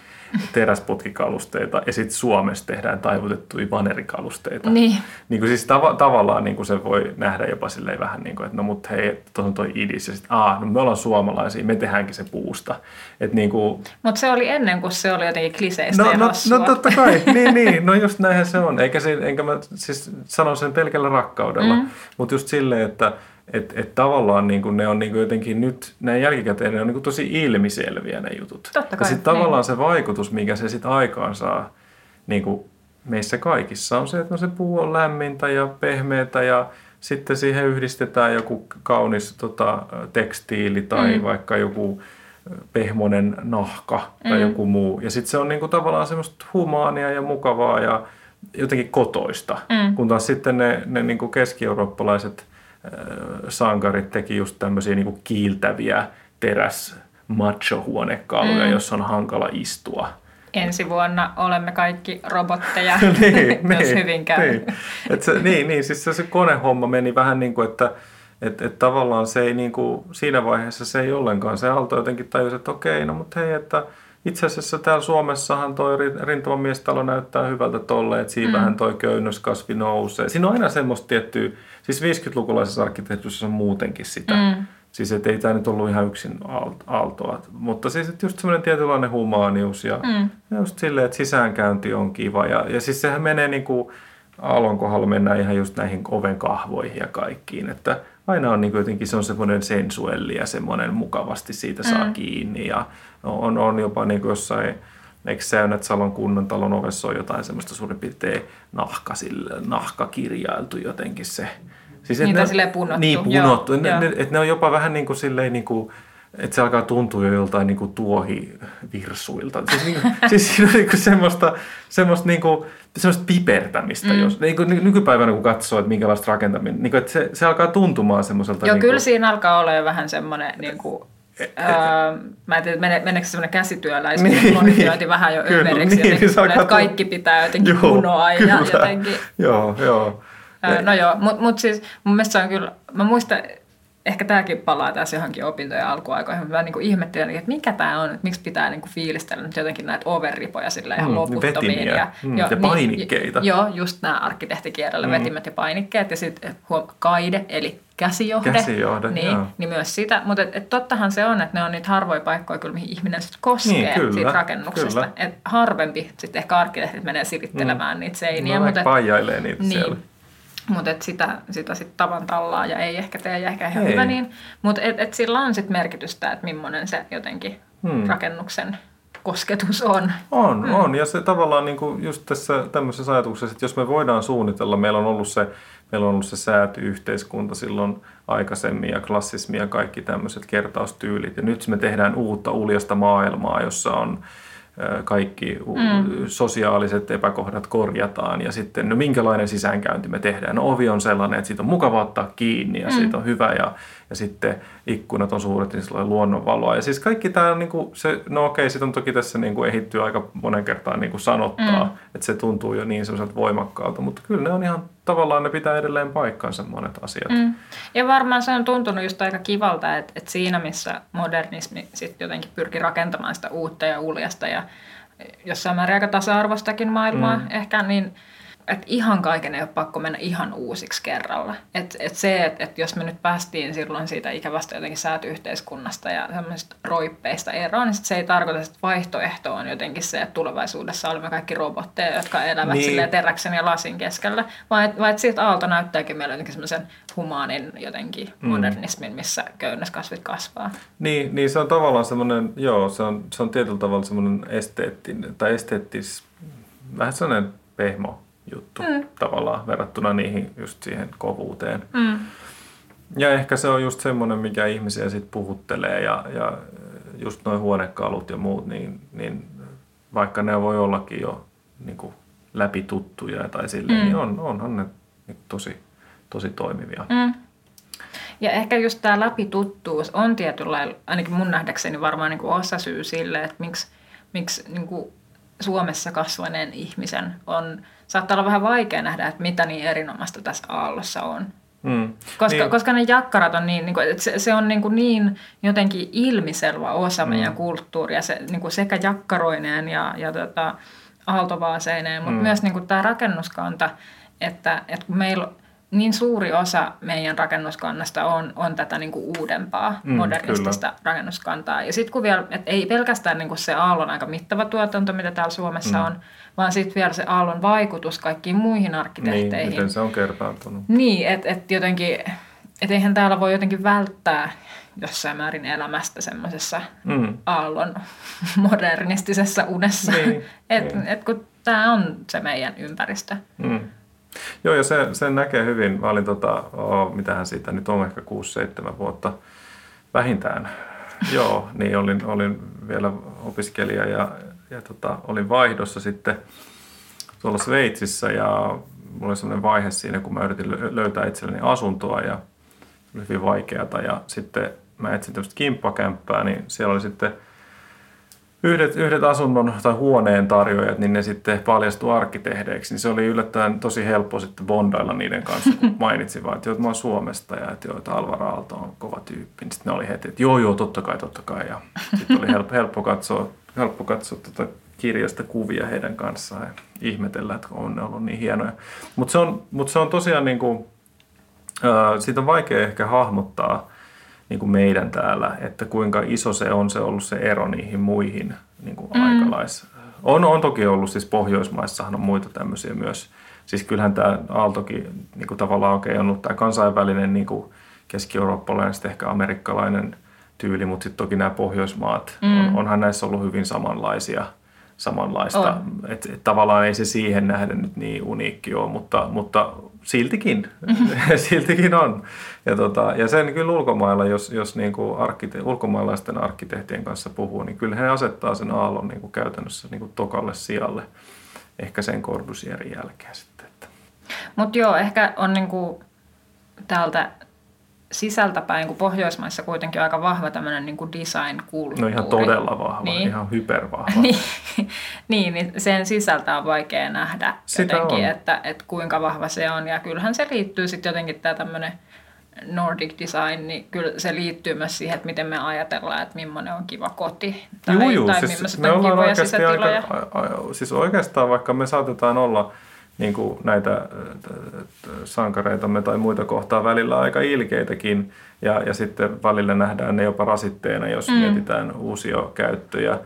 teräsputkikalusteita ja sitten Suomessa tehdään taivutettuja vanerikalusteita. Niin. Niin kuin siis tav- tavallaan niin kuin se voi nähdä jopa silleen vähän niin kuin, että no mut hei, tuossa on toi idis ja sitten aah, no me ollaan suomalaisia, me tehdäänkin se puusta. Että niin kuin, Mutta se oli ennen kuin se oli jotenkin kliseistä No, no, no totta kai, niin, niin, no just näinhän se on. Eikä se, enkä mä siis sanon sen pelkällä rakkaudella. Mm. mutta just silleen, että et, et tavallaan niin kuin ne on niin kuin jotenkin nyt, näin jälkikäteen ne on niin kuin tosi ilmiselviä ne jutut. Totta ja kai, sitten tavallaan niin. se vaikutus, mikä se sitten aikaan saa niin kuin meissä kaikissa on se, että no se puu on lämmintä ja pehmeätä ja sitten siihen yhdistetään joku kaunis tota, tekstiili tai mm. Vaikka joku pehmonen nahka tai Mm. joku muu. Ja sitten se on niinku tavallaan semmoista humaania ja mukavaa ja jotenkin kotoista. Mm. Kun taas sitten ne, ne niinku keski-eurooppalaiset sankarit teki just tämmöisiä niinku kiiltäviä teräs macho-huonekaluja, Mm. jossa on hankala istua. Ensi vuonna olemme kaikki robotteja, niin, jos niin, hyvin käy. Niin. Et se, niin, niin, siis se, se konehomma meni vähän niin kuin, että et, et tavallaan se ei niin kuin, siinä vaiheessa se ei ollenkaan. Se Aalto jotenkin tajusi, että okei, no mutta hei, että itse asiassa täällä Suomessahan toi ri- rintamamiestalo näyttää hyvältä tolle, että siinä Mm. vähän toi köynnöskasvi nousee. Siinä on aina semmoista tiettyä, siis 50-lukulaisessa arkkitehtuurissa on muutenkin sitä. Mm. Siis et ei tämä nyt ollut ihan yksin aal- aaltoa, mutta siis et just semmoinen tietynlainen humaanius ja, Mm. ja just silleen, että sisäänkäynti on kiva. Ja, ja siis sehän menee niin kuin Aallon kohdalla mennään ihan just näihin oven kahvoihin ja kaikkiin, että aina on niin kuin jotenkin se on semmoinen sensuelli ja semmoinen mukavasti siitä saa Mm. kiinni ja on, on jopa niin kuin jossain Eikö Säynät Salon kunnan talon ovessa on jotain semmoista suurin piirtein nahka, sille, nahka kirjailtu jotenkin se. Siis, Niitä ne- silleen punottu, Niin, joo, punottu. Ne, joo. ne, et ne on jopa vähän niin kuin silleen niin kuin, että se alkaa tuntua jo joltain niin kuin tuohivirsuilta. Siis, niin kuin, siis siinä on niin kuin semmoista, semmoista, niin kuin, semmoista pipertämistä. Mm. Jos, niin kuin, ny- nykypäivänä kun katsoo, että minkälaista rakentaminen, niin kuin, että se, se alkaa tuntumaan semmoiselta. Joo, niin kyllä kuin, siinä alkaa olla jo vähän semmoinen, niin kuin, ää, mä en tiedä, mene- meneekö se semmoinen käsityöläis, Niin, niin, niin. vähän jo Kyllä, niin, jotenkin niin semmoinen, alkaa että kaikki pitää jotenkin Joo, punoa ja kyllä. jotenkin. Joo, joo. Ää, No joo, mutta mut siis mun mielestä se on kyllä, mä muistan, ehkä tämäkin palaa tässä johonkin opintojen alkuaikoihin. Mä niinku ihmettelin, että mikä tämä on, että miksi pitää niinku fiilistellä nyt jotenkin näitä overripoja sillä ihan Mm, loputtomiin. vetimiä. Mm, ja painikkeita. Joo, just nämä arkkitehtikielellä Mm. vetimet ja painikkeet. Ja sitten kaide, eli käsijohde. Käsijohde, niin, joo. niin myös sitä. Mutta et, et tottahan se on, että ne on niitä harvoja paikkoja, kyllä, mihin ihminen sit koskee Niin, kyllä, siitä rakennuksesta. kyllä. Et harvempi sitten ehkä arkkitehtit menee silittelemään mm. niitä seiniä. No, mutta niitä niin. siellä. Mutta et sitä, sitä sitten tavan tallaa ja ei ehkä tee ja ehkä ihan Ei. hyvä niin. Mutta et, et sillä on sitten merkitystä, että millainen se jotenkin Hmm. rakennuksen kosketus on. On, mm. on. Ja se tavallaan niin kuin just tässä tämmöisessä ajatuksessa, että jos me voidaan suunnitella, meillä on ollut se, meillä on ollut se säätyyhteiskunta silloin aikaisemmin ja klassismi ja kaikki tämmöiset kertaustyylit. Ja nyt me tehdään uutta uljasta maailmaa, jossa on kaikki mm. sosiaaliset epäkohdat korjataan ja sitten no minkälainen sisäänkäynti me tehdään. No ovi on sellainen, että siitä on mukava ottaa kiinni ja mm. siitä on hyvä ja, ja sitten ikkunat on suuret, niin sillä on luonnonvaloa. Ja siis kaikki tämä, niin kuin se, no okei, sitten on toki tässä niin kuin ehittyy aika monen kertaan niin kuin sanottaa, mm. että se tuntuu jo niin semmoiselta voimakkaalta, mutta kyllä ne on ihan tavallaan, ne pitää edelleen paikkansa monet asiat. Mm. Ja varmaan se on tuntunut just aika kivalta, että, että siinä missä modernismi sitten jotenkin pyrki rakentamaan sitä uutta ja uljasta ja jossain määrin aika tasa-arvostakin maailmaa mm. ehkä, niin että ihan kaiken ei ole pakko mennä ihan uusiksi kerralla. Et, et se, että et jos me nyt päästiin silloin siitä ikävästä jotenkin säätyyhteiskunnasta ja semmoisista roippeista eroon, niin sit se ei tarkoita, että vaihtoehto on jotenkin se, että tulevaisuudessa olemme kaikki robotteja, jotka elävät Niin. teräksen ja lasin keskellä, vaan että vaan et siitä Aalto näyttääkin meille jotenkin semmoisen humaanin jotenkin Mm. modernismin, missä köynnöskasvit kasvaa. Niin, niin se on tavallaan semmoinen, joo, se on, se on tietyllä tavalla semmoinen esteettinen, tai esteettis, vähän sellainen pehmo juttu mm. tavallaan verrattuna niihin just siihen kovuuteen. Mm. Ja ehkä se on just semmoinen, mikä ihmisiä sitten puhuttelee ja, ja just noin huonekalut ja muut, niin, niin vaikka ne voi ollakin jo niin kuin läpituttuja tai silleen, mm. niin on, onhan ne niin tosi, tosi toimivia. Mm. Ja ehkä just tämä läpituttuus on tietyllä ainakin mun nähdäkseni varmaan niin kuin osa syy sille, että miksi, miksi niin kuin Suomessa kasvaneen ihmisen on, saattaa olla vähän vaikea nähdä, että mitä niin erinomaista tässä aallossa on. Mm. Koska, niin, koska ne jakkarat on niin, niin kuin, että se, se on niin, kuin niin jotenkin ilmiselvä osa mm. meidän kulttuuria, se, niin kuin sekä jakkaroineen ja, ja tota, aaltovaaseineen, mutta mm. myös niin kuin tämä rakennuskanta, että, että kun meillä niin suuri osa meidän rakennuskannasta on, on tätä niin kuin uudempaa, Mm, modernistista rakennuskantaa. Ja sitten kun vielä, että ei pelkästään niin kuin se aallon aika mittava tuotanto, mitä täällä Suomessa Mm. on, vaan sitten vielä se aallon vaikutus kaikkiin muihin niin, arkkitehteihin. miten se on kertaantunut. Niin, että et jotenkin, että eihän täällä voi jotenkin välttää jossain määrin elämästä semmoisessa Mm. aallon modernistisessa unessa. Niin, et, niin. et kun tämä on se meidän ympäristö. Mm. Joo, ja se, sen näkee hyvin. Mä olin, tota, oh, mitähän siitä nyt on, ehkä 6-7 vuotta vähintään. Joo, niin olin, olin vielä opiskelija ja, ja tota, olin vaihdossa sitten tuolla Sveitsissä ja mulla oli sellainen vaihe siinä, kun mä yritin lö- löytää itselleni asuntoa ja se oli hyvin vaikeata ja sitten mä etsin tämmöistä kimppakämppää, niin siellä oli sitten yhdet, yhdet asunnon tai huoneen tarjoajat, niin ne sitten paljastui arkkitehdeiksi. Niin se oli yllättäen tosi helppo sitten bondailla niiden kanssa, kun mainitsin vaan, että joo, mä oon Suomesta ja että joo, että Alvar Aalto on kova tyyppi. Niin sitten ne oli heti, että joo, joo, totta kai, totta kai. Ja sitten oli helppo, helppo katsoa, helppo katsoa tuota kirjasta kuvia heidän kanssaan ja ihmetellä, että on ne ollut niin hienoja. Mutta se, on, mut se on tosiaan niin kuin, ää, siitä on vaikea ehkä hahmottaa, niin kuin meidän täällä, että kuinka iso se on se ollut se ero niihin muihin niin kuin mm. aikalais. On, on toki ollut, siis Pohjoismaissahan on muita tämmöisiä myös. Siis kyllähän tämä Aaltokin niin kuin tavallaan okei on ollut tämä kansainvälinen niin kuin keski-eurooppalainen, sitten ehkä amerikkalainen tyyli, mutta sitten toki nämä Pohjoismaat, mm. on, onhan näissä ollut hyvin samanlaisia samanlaista. Et, et tavallaan ei se siihen nähden nyt niin uniikki ole, mutta, mutta siltikin, siltikin on. Ja, tota, ja sen kyllä ulkomailla, jos, jos niin kuin arkkite- ulkomaalaisten arkkitehtien kanssa puhuu, niin kyllä he asettaa sen aallon niin kuin käytännössä niin kuin tokalle sijalle, ehkä sen Corbusierin jälkeen sitten. Mutta joo, ehkä on niinku täältä sisältäpäin, kun Pohjoismaissa kuitenkin aika vahva tämmöinen niinku design-kulttuuri. No ihan todella vahva, Niin. ihan hypervahva. niin, niin, niin sen sisältä on vaikea nähdä Sitä jotenkin, on. että, että kuinka vahva se on. Ja kyllähän se liittyy sitten jotenkin tämä tämmöinen Nordic design, niin kyllä se liittyy myös siihen, että miten me ajatellaan, että millainen on kiva koti. Tai, Juu, juu, tai siis me on ollaan kivoja oikeasti sisätiloja. aika, a, a, siis oikeastaan vaikka me saatetaan olla niin kuin näitä äh, sankareitamme tai muita kohtaa välillä aika ilkeitäkin ja, ja sitten välillä nähdään ne jopa rasitteena, jos mm. mietitään uusia käyttöjä.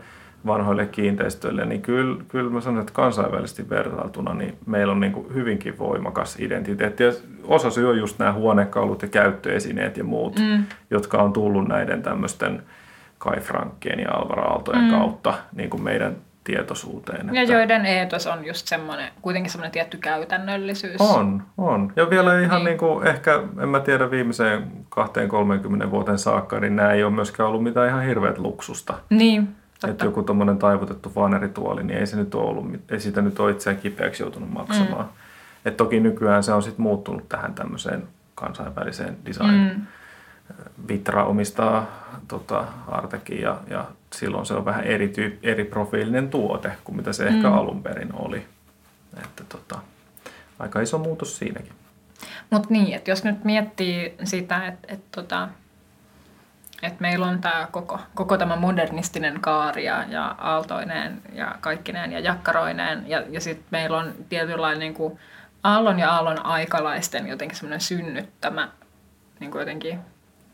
Vanhoille kiinteistöille, niin kyllä, kyllä mä sanon, että kansainvälisesti vertailtuna niin meillä on niin kuin hyvinkin voimakas identiteetti. Ja osa syy on just nämä huonekalut ja käyttöesineet ja muut, mm. jotka on tullut näiden tämmöisten Kai Frankkien ja Alvaro Aaltojen mm. kautta niin kuin meidän tietoisuuteen. Ja että... joiden eetos on just semmoinen, kuitenkin semmoinen tietty käytännöllisyys. On, on. Ja vielä ihan niin. Niin kuin, ehkä, en mä tiedä viimeiseen 20-30 vuoteen saakka, niin nämä ei ole myöskään ollut mitään ihan hirveät luksusta. Niin, Totta. Että joku tuommoinen taivutettu vanerituoli, niin ei se nyt ole ollut, ei sitä nyt ole itseään kipeäksi joutunut maksamaan. Mm. Et toki nykyään se on sitten muuttunut tähän tämmöiseen kansainväliseen design. Mm. Vitra omistaa tota, Artekin ja, ja silloin se on vähän eri, tyyp, eri profiilinen tuote kuin mitä se mm. ehkä alun perin oli. Että tota, aika iso muutos siinäkin. Mutta niin, että jos nyt miettii sitä, että et, tota, et meillä on tämä koko, koko tämä modernistinen kaari ja, ja aaltoineen ja kaikkineen ja jakkaroineen ja, ja sitten meillä on tietynlainen niin kuin aallon ja aallon aikalaisten jotenkin semmoinen synnyttämä niin kuin jotenkin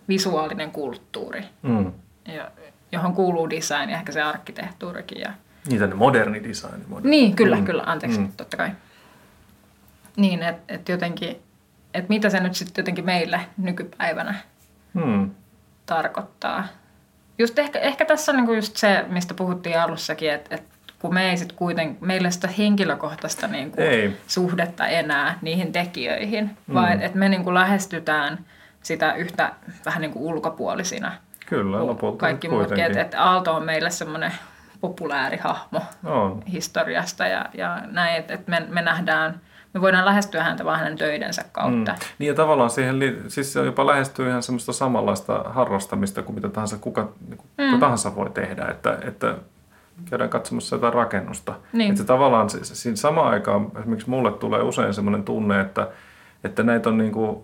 visuaalinen kulttuuri. Mm. Ja johon kuuluu design ja ehkä se arkkitehtuurikin. Ja... Niin, tänne moderni design. Moderni. Niin, kyllä, mm. kyllä, anteeksi, mm. totta kai. Niin, että et jotenkin, että mitä se nyt sitten jotenkin meille nykypäivänä mm. Tarkoittaa. Just ehkä, ehkä tässä on niinku just se, mistä puhuttiin alussakin, että et kun me ei sit kuiten, meillä sitä henkilökohtaista niinku ei. suhdetta enää niihin tekijöihin, mm. vaan että me niinku lähestytään sitä yhtä vähän niinku ulkopuolisina – Kyllä, lopulta kaikki muutkin. Että, että Aalto on meille semmoinen populaarihahmo on. historiasta ja, ja näin, että, että me, me nähdään, me voidaan lähestyä häntä vaan hänen töidensä kautta. Mm. Niin ja tavallaan siihen, siis se jopa lähestyy ihan semmoista samanlaista harrastamista kuin mitä tahansa kuka, niin kuin, mm. kuka tahansa voi tehdä, että, että käydään katsomassa jotain rakennusta. Niin. Että se tavallaan siinä samaan aikaan esimerkiksi mulle tulee usein semmoinen tunne, että, että näitä on niin kuin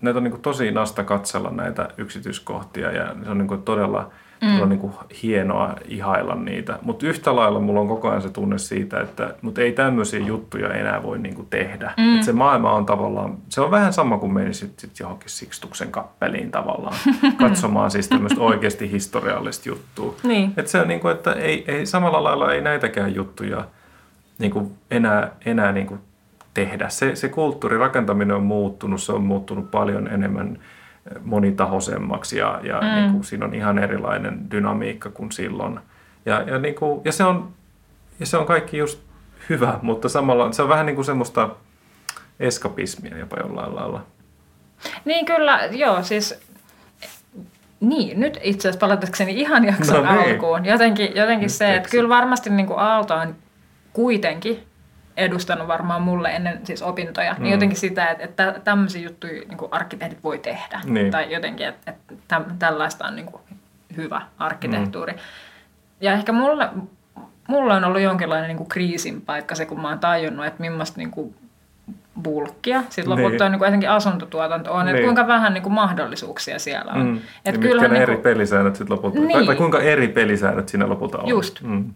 näitä on niin kuin tosi nasta katsella näitä yksityiskohtia ja se on niin kuin todella, mm. todella niin kuin hienoa ihailla niitä. Mutta yhtä lailla mulla on koko ajan se tunne siitä, että mut ei tämmöisiä juttuja enää voi niin kuin tehdä. Mm. Et se maailma on tavallaan, se on vähän sama kuin menisit sit johonkin Sikstuksen kappeliin tavallaan katsomaan siis tämmöistä oikeasti historiallista juttua. Niin. Et se on niin kuin, että ei, ei, samalla lailla ei näitäkään juttuja niin kuin enää, enää niin kuin tehdä. Se, se kulttuurirakentaminen on muuttunut, se on muuttunut paljon enemmän monitahoisemmaksi ja, ja mm. niin kuin, siinä on ihan erilainen dynamiikka kuin silloin. Ja, ja, niin kuin, ja, se, on, ja se on kaikki just hyvä, mutta samalla se on vähän niin kuin semmoista eskapismia jopa jollain lailla. Niin kyllä, joo, siis niin, nyt itse asiassa palatakseni ihan jakson no niin. alkuun. Jotenkin, jotenkin se, että kyllä varmasti niin kuin Aalto on kuitenkin edustanut varmaan mulle ennen siis opintoja, niin mm. niin jotenkin sitä, että, että tämmöisiä juttuja niin kuin arkkitehdit voi tehdä. Niin. Tai jotenkin, että, että tällaista on niin kuin hyvä arkkitehtuuri. Mm. Ja ehkä mulle, mulla on ollut jonkinlainen niin kuin kriisin paikka se, kun mä oon tajunnut, että millaista niin kuin bulkkia. Sitten lopulta niin. on niin kuin etenkin asuntotuotanto on, niin. että kuinka vähän niin kuin mahdollisuuksia siellä on. Mm. Et ja mitkä ne niin kuin... eri pelisäännöt sitten lopulta, niin. tai, tai kuinka eri pelisäännöt siinä lopulta on. Just. Mm.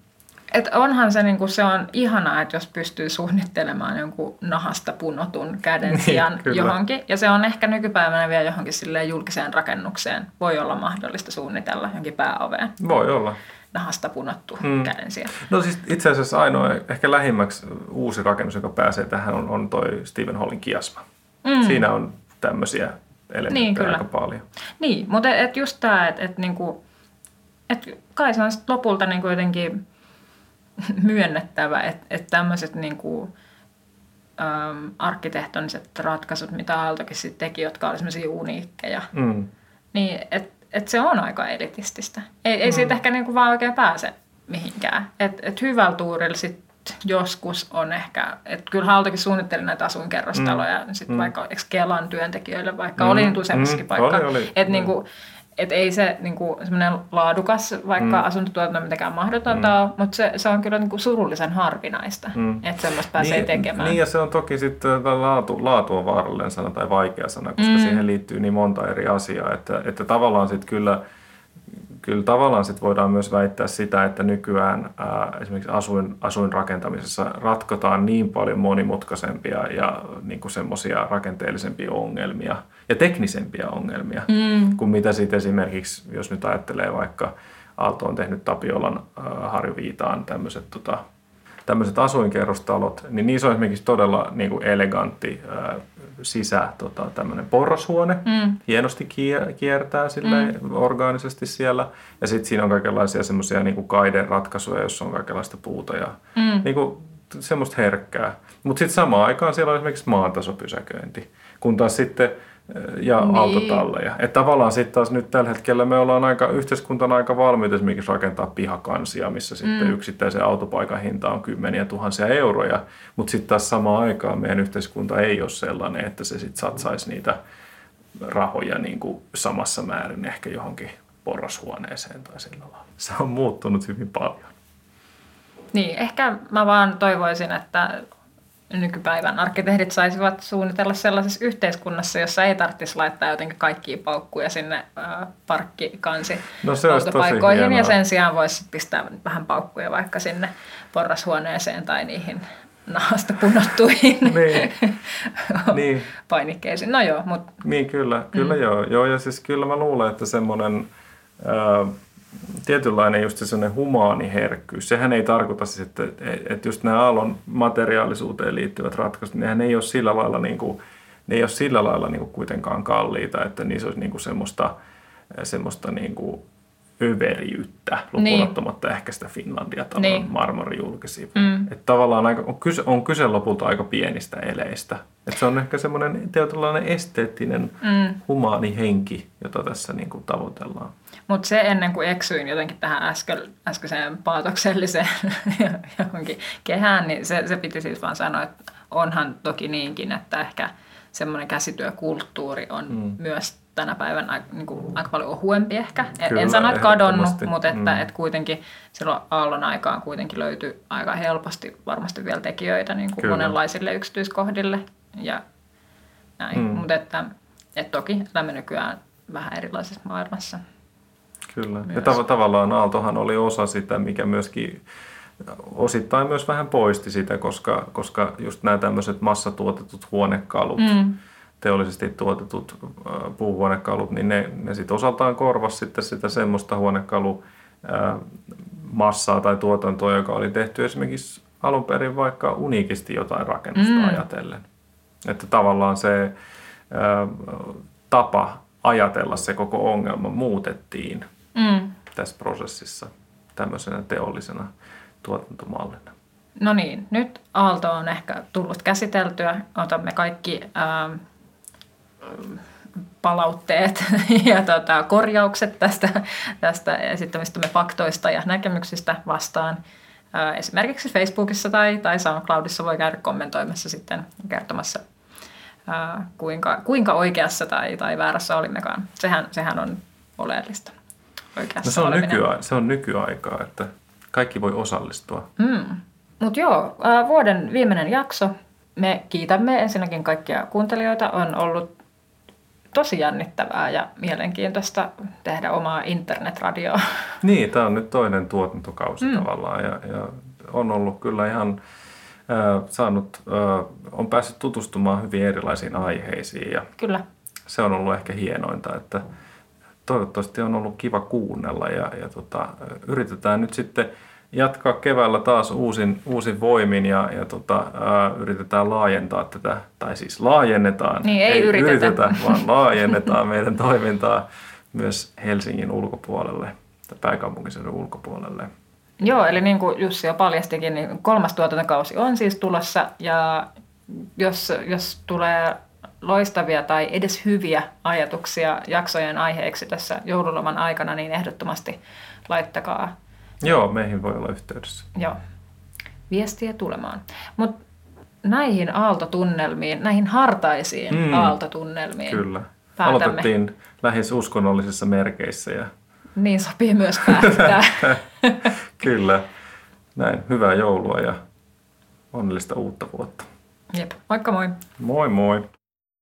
Et onhan se, niinku, se on ihanaa, että jos pystyy suunnittelemaan jonkun nahasta punotun käden niin, sijaan niin, johonkin. Ja se on ehkä nykypäivänä vielä johonkin silleen julkiseen rakennukseen. Voi olla mahdollista suunnitella johonkin pääoveen. Voi olla. Nahasta punottu mm. käden sijaan. No siis itse asiassa ainoa, ehkä lähimmäksi uusi rakennus, joka pääsee tähän, on, on toi Stephen Hallin kiasma. Mm. Siinä on tämmöisiä elementtejä niin, kyllä. aika paljon. Niin, mutta et just tämä, että et, niinku, et kai se on lopulta niinku jotenkin myönnettävä, että, että tämmöiset niin kuin, äm, arkkitehtoniset ratkaisut, mitä Aaltokin sitten teki, jotka olivat semmoisia uniikkeja, mm. niin että et se on aika elitististä. Ei, ei mm. siitä ehkä niin kuin vaan oikein pääse mihinkään. Että et hyvällä tuurilla sit joskus on ehkä, että kyllä Aaltokin suunnitteli näitä asuinkerrostaloja, mm. sitten mm. vaikka Kelan työntekijöille, vaikka mm. oli nyt useammassakin mm. paikkaa. Oli, oli. Että niin kuin, et ei se niinku, semmoinen laadukas, vaikka mm. asuntotuotanto mitenkään mahdotonta mm. mutta se, se on kyllä niinku surullisen harvinaista, mm. että semmoista pääsee niin, tekemään. Niin ja se on toki sitten laatu, laatu on vaarallinen sana tai vaikea sana, koska mm. siihen liittyy niin monta eri asiaa, että, että tavallaan sitten kyllä – kyllä tavallaan sit voidaan myös väittää sitä, että nykyään ää, esimerkiksi asuin, asuinrakentamisessa ratkotaan niin paljon monimutkaisempia ja niin semmoisia rakenteellisempia ongelmia ja teknisempiä ongelmia mm. kuin mitä sitten esimerkiksi, jos nyt ajattelee vaikka Aalto on tehnyt Tapiolan äh, Harju Viitaan tämmöiset tota, tämmöiset asuinkerrostalot, niin niissä on esimerkiksi todella niin kuin elegantti ää, sisä, tota, tämmöinen porrashuone, mm. hienosti kier, kiertää sille mm. orgaanisesti siellä. Ja sitten siinä on kaikenlaisia semmoisia niin kaideratkaisuja, joissa on kaikenlaista puuta ja mm. niin kuin, semmoista herkkää. Mutta sitten samaan aikaan siellä on esimerkiksi maantasopysäköinti, kun taas sitten ja niin. autotalleja. Että tavallaan sitten taas nyt tällä hetkellä me ollaan aika, yhteiskuntana aika valmiita esimerkiksi rakentaa pihakansia, missä sitten mm. yksittäisen autopaikan hinta on kymmeniä tuhansia euroja, mutta sitten taas samaan aikaan meidän yhteiskunta ei ole sellainen, että se sitten satsaisi niitä rahoja niin kuin samassa määrin ehkä johonkin porrashuoneeseen tai sillä lailla. Se on muuttunut hyvin paljon. Niin, ehkä mä vaan toivoisin, että nykypäivän arkkitehdit saisivat suunnitella sellaisessa yhteiskunnassa, jossa ei tarvitsisi laittaa jotenkin kaikkia paukkuja sinne äh, parkkikansi no, se autopaikoihin ja sen sijaan voisi pistää vähän paukkuja vaikka sinne porrashuoneeseen tai niihin nahasta punottuihin niin. niin. painikkeisiin. No joo, mutta... Niin kyllä, kyllä mm. joo. joo. Ja siis kyllä mä luulen, että semmoinen... Äh, tietynlainen just sellainen humaani herkkyys. Sehän ei tarkoita siis, että, että just nämä aallon materiaalisuuteen liittyvät ratkaisut, nehän ei ole sillä lailla, niin kuin, ne ei ole sillä lailla niin kuin kuitenkaan kalliita, että niissä olisi niin kuin semmoista, semmoista niin kuin överiyttä, niin. ottamatta ehkä sitä Finlandia talon niin. marmorijulkisia. Mm. Että tavallaan aika, on, kyse, on kyse lopulta aika pienistä eleistä. Että se on ehkä semmoinen tietynlainen esteettinen, mm. humaani henki, jota tässä niin kuin tavoitellaan. Mutta se ennen kuin eksyin jotenkin tähän äsken, äskeiseen paatokselliseen johonkin kehään, niin se, se piti siis vaan sanoa, että onhan toki niinkin, että ehkä semmoinen käsityökulttuuri on mm. myös tänä päivänä niin kuin, aika paljon ohuempi ehkä. Kyllä, en sano, että kadonnut, mutta että, mm. että kuitenkin silloin aallon aikaan kuitenkin löytyi aika helposti varmasti vielä tekijöitä niin kuin monenlaisille yksityiskohdille. Ja näin. Mm. Mutta että, että toki elämme nykyään vähän erilaisessa maailmassa. Kyllä. Myös. Ja tav- tavallaan Aaltohan oli osa sitä, mikä myöskin osittain myös vähän poisti sitä, koska, koska just nämä tämmöiset massatuotetut huonekalut, mm. Teollisesti tuotetut puuhuonekalut, niin ne, ne sitten osaltaan korvasi sitten sitä semmoista huonekalu massaa tai tuotantoa, joka oli tehty esimerkiksi alun perin vaikka uniikisti jotain rakennusta mm. ajatellen. Että tavallaan se ää, tapa ajatella se koko ongelma muutettiin mm. tässä prosessissa tämmöisenä teollisena tuotantomallina. No niin, nyt Aalto on ehkä tullut käsiteltyä. Otamme kaikki ää, palautteet ja tota, korjaukset tästä, tästä esittämistämme faktoista ja näkemyksistä vastaan. Esimerkiksi Facebookissa tai, tai SoundCloudissa voi käydä kommentoimassa sitten kertomassa, kuinka, kuinka oikeassa tai, tai väärässä olimmekaan. Sehän, sehän on oleellista oikeassa no se, on nykyaika, se on nykyaikaa, että kaikki voi osallistua. Mm. Mutta joo, vuoden viimeinen jakso. Me kiitämme ensinnäkin kaikkia kuuntelijoita. On ollut tosi jännittävää ja mielenkiintoista tehdä omaa internetradioa. Niin, tämä on nyt toinen tuotantokausi mm. tavallaan ja, ja on ollut kyllä ihan äh, saanut, äh, on päässyt tutustumaan hyvin erilaisiin aiheisiin ja kyllä. se on ollut ehkä hienointa, että toivottavasti on ollut kiva kuunnella ja, ja tota, yritetään nyt sitten jatkaa keväällä taas uusin, uusin voimin ja, ja tota, ää, yritetään laajentaa tätä, tai siis laajennetaan, niin, ei, ei yritetä. yritetä, vaan laajennetaan meidän toimintaa myös Helsingin ulkopuolelle tai pääkaupunkiseudun ulkopuolelle. Joo, eli niin kuin Jussi jo paljastikin, niin kolmas tuotantokausi on siis tulossa ja jos, jos tulee loistavia tai edes hyviä ajatuksia jaksojen aiheeksi tässä joululoman aikana, niin ehdottomasti laittakaa. Joo, meihin voi olla yhteydessä. Joo, viestiä tulemaan. Mutta näihin aaltotunnelmiin, näihin hartaisiin mm, aaltotunnelmiin. Kyllä. Päätämme. Aloitettiin lähes uskonnollisissa merkeissä. Ja... Niin sopii myös päättää. kyllä. Näin. Hyvää joulua ja onnellista uutta vuotta. Jep. Moikka moi. Moi moi.